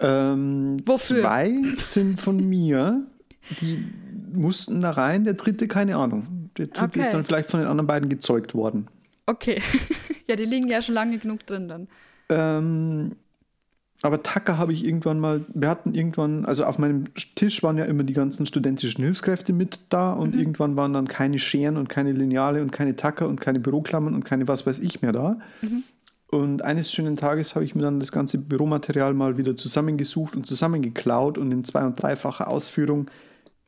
Ähm, Wofür? Zwei sind von mir. Die mussten da rein, der dritte keine Ahnung. Der dritte Okay. ist dann vielleicht von den anderen beiden gezeugt worden. Okay. ja, die liegen ja schon lange genug drin dann. Ähm, aber Tacker habe ich irgendwann mal, wir hatten irgendwann, also auf meinem Tisch waren ja immer die ganzen studentischen Hilfskräfte mit da und irgendwann waren dann keine Scheren und keine Lineale und keine Tacker und keine Büroklammern und keine was weiß ich mehr da. Und eines schönen Tages habe ich mir dann das ganze Büromaterial mal wieder zusammengesucht und zusammengeklaut und in zwei- und dreifacher Ausführung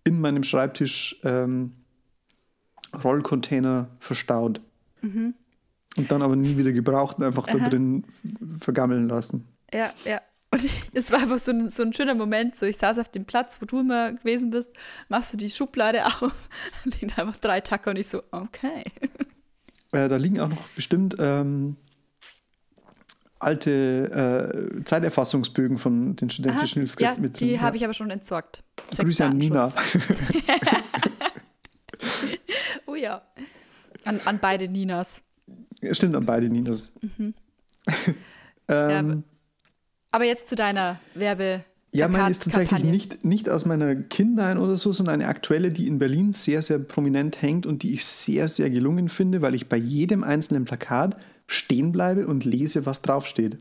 in meinem Schreibtisch ähm, Rollcontainer verstaut. Und dann aber nie wieder gebraucht und einfach da Aha. drin vergammeln lassen. Ja, ja. Und es war einfach so ein, so ein schöner Moment. So, ich saß auf dem Platz, wo du immer gewesen bist, machst du die Schublade auf, liegen einfach drei Tacker und ich so, okay. Äh, da liegen auch noch bestimmt ähm, alte äh, Zeiterfassungsbögen von den studentischen ja, Hilfskräften mit drin. die habe ich aber schon entsorgt. Grüße an Nina. Oh ja. An, an beide Ninas. Ja, Stimmt, an beide Ninas. Mhm. Ja, ähm, Aber jetzt zu deiner Werbe. Ja, meine ist tatsächlich nicht, nicht aus meiner Kindheit oder so, sondern eine aktuelle, die in Berlin sehr, sehr prominent hängt und die ich sehr, sehr gelungen finde, weil ich bei jedem einzelnen Plakat stehen bleibe und lese, was draufsteht.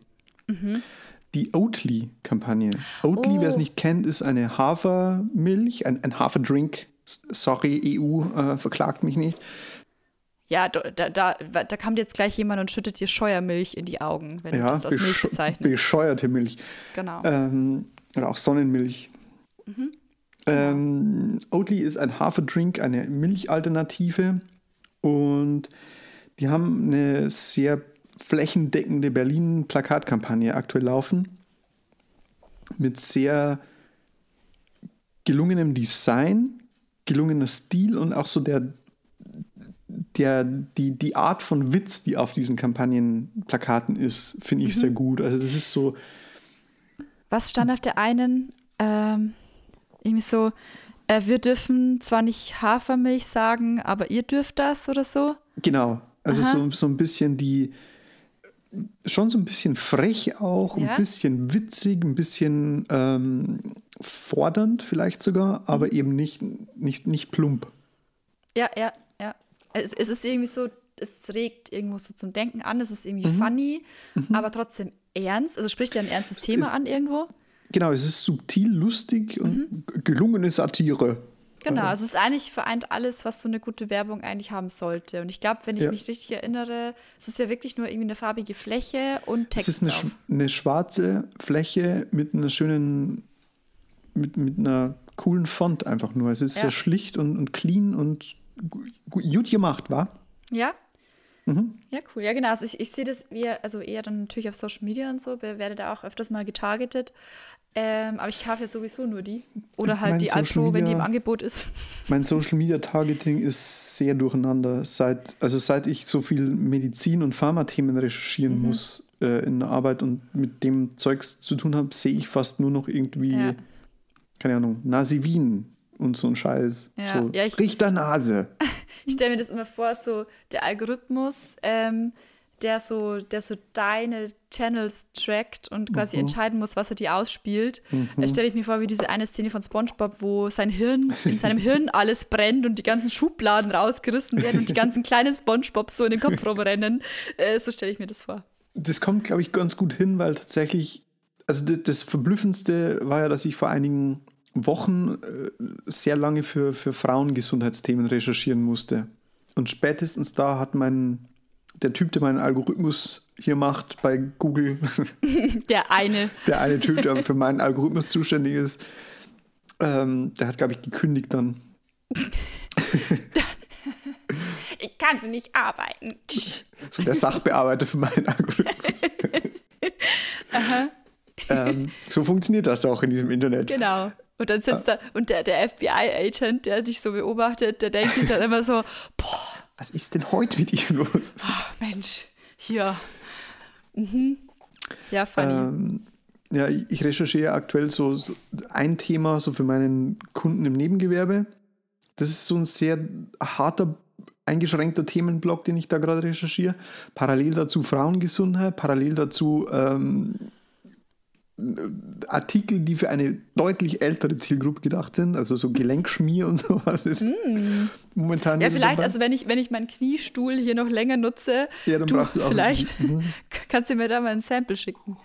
Die Oatly-Kampagne. Oatly, Mhm. Oh. wer es nicht kennt, ist eine Hafermilch, ein, ein Haferdrink. Sorry, EU, äh, verklagt mich nicht. Ja, da, da, da, kam jetzt gleich jemand und schüttet dir Scheuermilch in die Augen, wenn du Ja, das als Milch bezeichnest. bescheuerte Milch. Genau. Ähm, oder auch Sonnenmilch. Ähm, Oatly ist ein Haferdrink, eine Milchalternative. Und die haben eine sehr flächendeckende Berlin-Plakatkampagne aktuell laufen. Mit sehr gelungenem Design, gelungener Stil und auch so der, der, die, die Art von Witz, die auf diesen Kampagnenplakaten ist, finde ich sehr gut. Also das ist so, Was stand auf der einen? Ähm, irgendwie so, äh, wir dürfen zwar nicht Hafermilch sagen, aber ihr dürft das oder so. Genau. Also Aha. so, so ein bisschen die, schon so ein bisschen frech auch, Ja. ein bisschen witzig, ein bisschen ähm, fordernd vielleicht sogar, Mhm. aber eben nicht, nicht, nicht plump. Ja, ja. Es, es ist irgendwie so, es regt irgendwo so zum Denken an, es ist Mhm. irgendwie funny, aber trotzdem ernst. Also spricht ja ein ernstes Thema an irgendwo. Genau, es ist subtil, lustig und g- gelungene Satire. Genau, Äh, also es ist eigentlich vereint alles, was so eine gute Werbung eigentlich haben sollte. Und ich glaube, wenn ich Ja. mich richtig erinnere, es ist ja wirklich nur irgendwie eine farbige Fläche und Text Es ist eine, sch- eine schwarze Fläche mit einer schönen, mit, mit einer coolen Font einfach nur. Es ist Ja. sehr schlicht und, und clean und gut gemacht, war? Ja? Mhm. Ja, cool. Ja, genau. Also ich, ich sehe das eher, also eher dann natürlich auf Social Media und so, werde da auch öfters mal getargetet. Ähm, aber ich kaufe ja sowieso nur die. Oder halt Mein die Alpro, wenn die im Angebot ist. Mein Social Media Targeting ist sehr durcheinander. Seit, also seit ich so viel Medizin- und Pharmathemen recherchieren Mhm. muss äh, in der Arbeit und mit dem Zeugs zu tun habe, sehe ich fast nur noch irgendwie, Ja. keine Ahnung, Nasivin und so ein Scheiß. Ja, so, ja, ich- Richternase. Ich stelle mir das immer vor, so der Algorithmus, ähm, der so, der so deine Channels trackt und quasi Mhm. entscheiden muss, was er dir ausspielt. Da stelle ich mir vor, wie diese eine Szene von SpongeBob, wo sein Hirn, in seinem Hirn alles brennt und die ganzen Schubladen rausgerissen werden und die ganzen kleinen SpongeBobs so in den Kopf rumrennen. Äh, so stelle ich mir das vor. Das kommt, glaube ich, ganz gut hin, weil tatsächlich, also das Verblüffendste war ja, dass ich vor einigen Wochen äh, sehr lange für, für Frauengesundheitsthemen recherchieren musste. Und spätestens da hat mein, der Typ, der meinen Algorithmus hier macht bei Google, Der eine. der eine Typ, der für meinen Algorithmus zuständig ist, ähm, der hat, glaube ich, gekündigt dann. Ich kann so nicht arbeiten. So der Sachbearbeiter für meinen Algorithmus. ähm, so funktioniert das auch in diesem Internet. Genau. Und dann sitzt da, und der, der FBI-Agent, der dich so beobachtet, der denkt sich dann immer so, boah, Was ist denn heute mit ihm los? Mensch, hier. Mhm. Ja, funny. Ähm, ja, ich ich recherchiere aktuell so, so ein Thema so für meinen Kunden im Nebengewerbe. Das ist so ein sehr harter, eingeschränkter Themenblock, den ich da gerade recherchiere. Parallel dazu Frauengesundheit, parallel dazu ähm, Artikel, die für eine deutlich ältere Zielgruppe gedacht sind, also so Gelenkschmier und sowas ist momentan. Mm. ja, wieder vielleicht, dabei. also wenn ich, wenn ich meinen Kniestuhl hier noch länger nutze, Ja, dann du, brauchst du auch- vielleicht Mhm. kannst du mir da mal ein Sample schicken.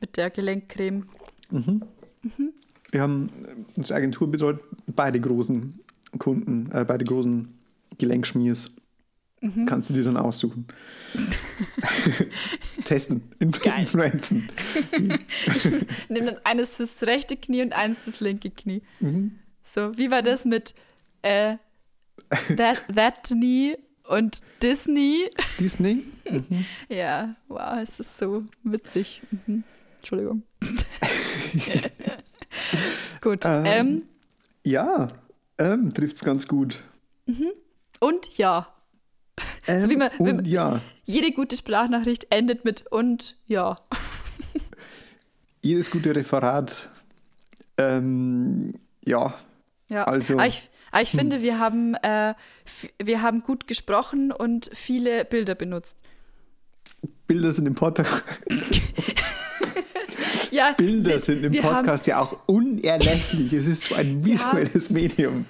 Mit der Gelenkcreme. Wir haben unsere Agentur betreut beide großen Kunden, äh, beide großen Gelenkschmiers. Mhm. Kannst du dir dann aussuchen. Testen. Influenzen. Nimm dann eines fürs rechte Knie und eines fürs linke Knie. Mhm. So, wie war das mit äh, that, that Knee und Disney? Disney? Ja, wow, es ist so witzig. Mhm. Entschuldigung. Gut. Ähm. Ähm, Ja, ähm, trifft es ganz gut. und ja. Ähm, wie man- und ja, Jede gute Sprachnachricht endet mit und ja. jedes gute Referat. Ähm, ja, Ja, Also- aber ich, aber ich finde, wir haben, äh, wir haben gut gesprochen und viele Bilder benutzt. Bilder sind im Podcast, Ja, Bilder wir, sind im Podcast ja auch unerlässlich. Es ist so ein visuelles Medium.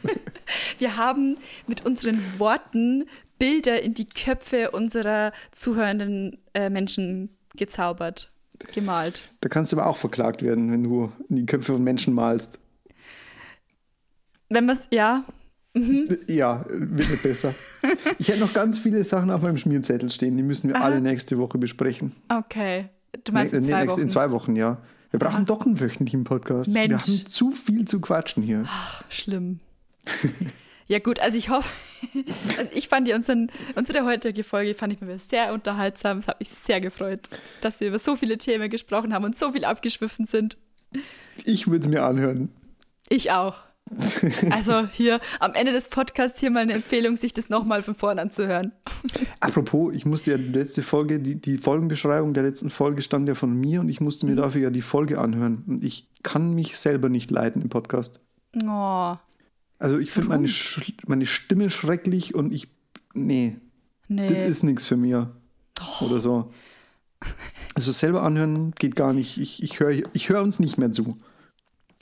Wir haben mit unseren Worten Bilder in die Köpfe unserer zuhörenden äh, Menschen gezaubert, gemalt. Da kannst du aber auch verklagt werden, wenn du in die Köpfe von Menschen malst. Wenn man es, ja, Ja, wird nicht besser. Ich hätte noch ganz viele Sachen auf meinem Schmierzettel stehen, die müssen wir Aha. alle nächste Woche besprechen. okay. Du meinst in Nee, zwei Wochen. In zwei Wochen, ja. Wir brauchen doch einen wöchentlichen Podcast. Wir Mensch. haben zu viel zu quatschen hier. Schlimm. Ja gut, also ich hoffe, also ich fand die unseren, unsere heutige Folge fand ich mir sehr unterhaltsam. Es hat mich sehr gefreut, dass wir über so viele Themen gesprochen haben und so viel abgeschwiffen sind. Ich würde es mir anhören. Ich auch. Also hier am Ende des Podcasts hier mal eine Empfehlung, sich das nochmal von vorn anzuhören. Apropos, ich musste ja die letzte Folge, die, die Folgenbeschreibung der letzten Folge stand ja von mir und ich musste Mhm. mir dafür ja die Folge anhören. Und ich kann mich selber nicht leiten im Podcast. Oh, Also ich finde meine, Sch- meine Stimme schrecklich und ich. Nee, nee. das ist nichts für mir. Oder so. Also selber anhören geht gar nicht. Ich, ich höre ich hör uns nicht mehr zu.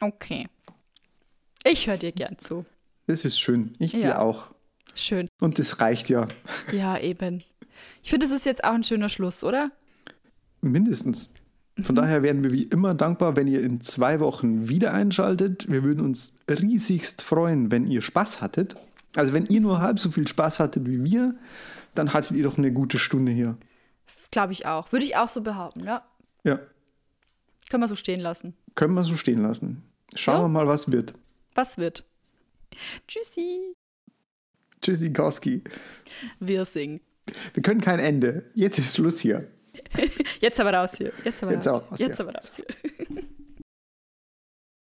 Okay. Ich höre dir gern zu. Das ist schön. Ich dir Ja. auch. Schön. Und das reicht ja. Ja, eben. Ich finde, das ist jetzt auch ein schöner Schluss, oder? Mindestens. Von daher wären wir wie immer dankbar, wenn ihr in zwei Wochen wieder einschaltet. Wir würden uns riesigst freuen, wenn ihr Spaß hattet. Also wenn ihr nur halb so viel Spaß hattet wie wir, dann hattet ihr doch eine gute Stunde hier. Glaube ich auch. Würde ich auch so behaupten, ja. Ja, Können wir so stehen lassen. können wir so stehen lassen. Schauen Ja. wir mal, was wird. Was wird? Tschüssi. Tschüssi, Kowski. Wir singen. Wir können kein Ende. Jetzt ist Schluss hier. Jetzt aber raus hier. Jetzt aber raus Jetzt aber raus hier.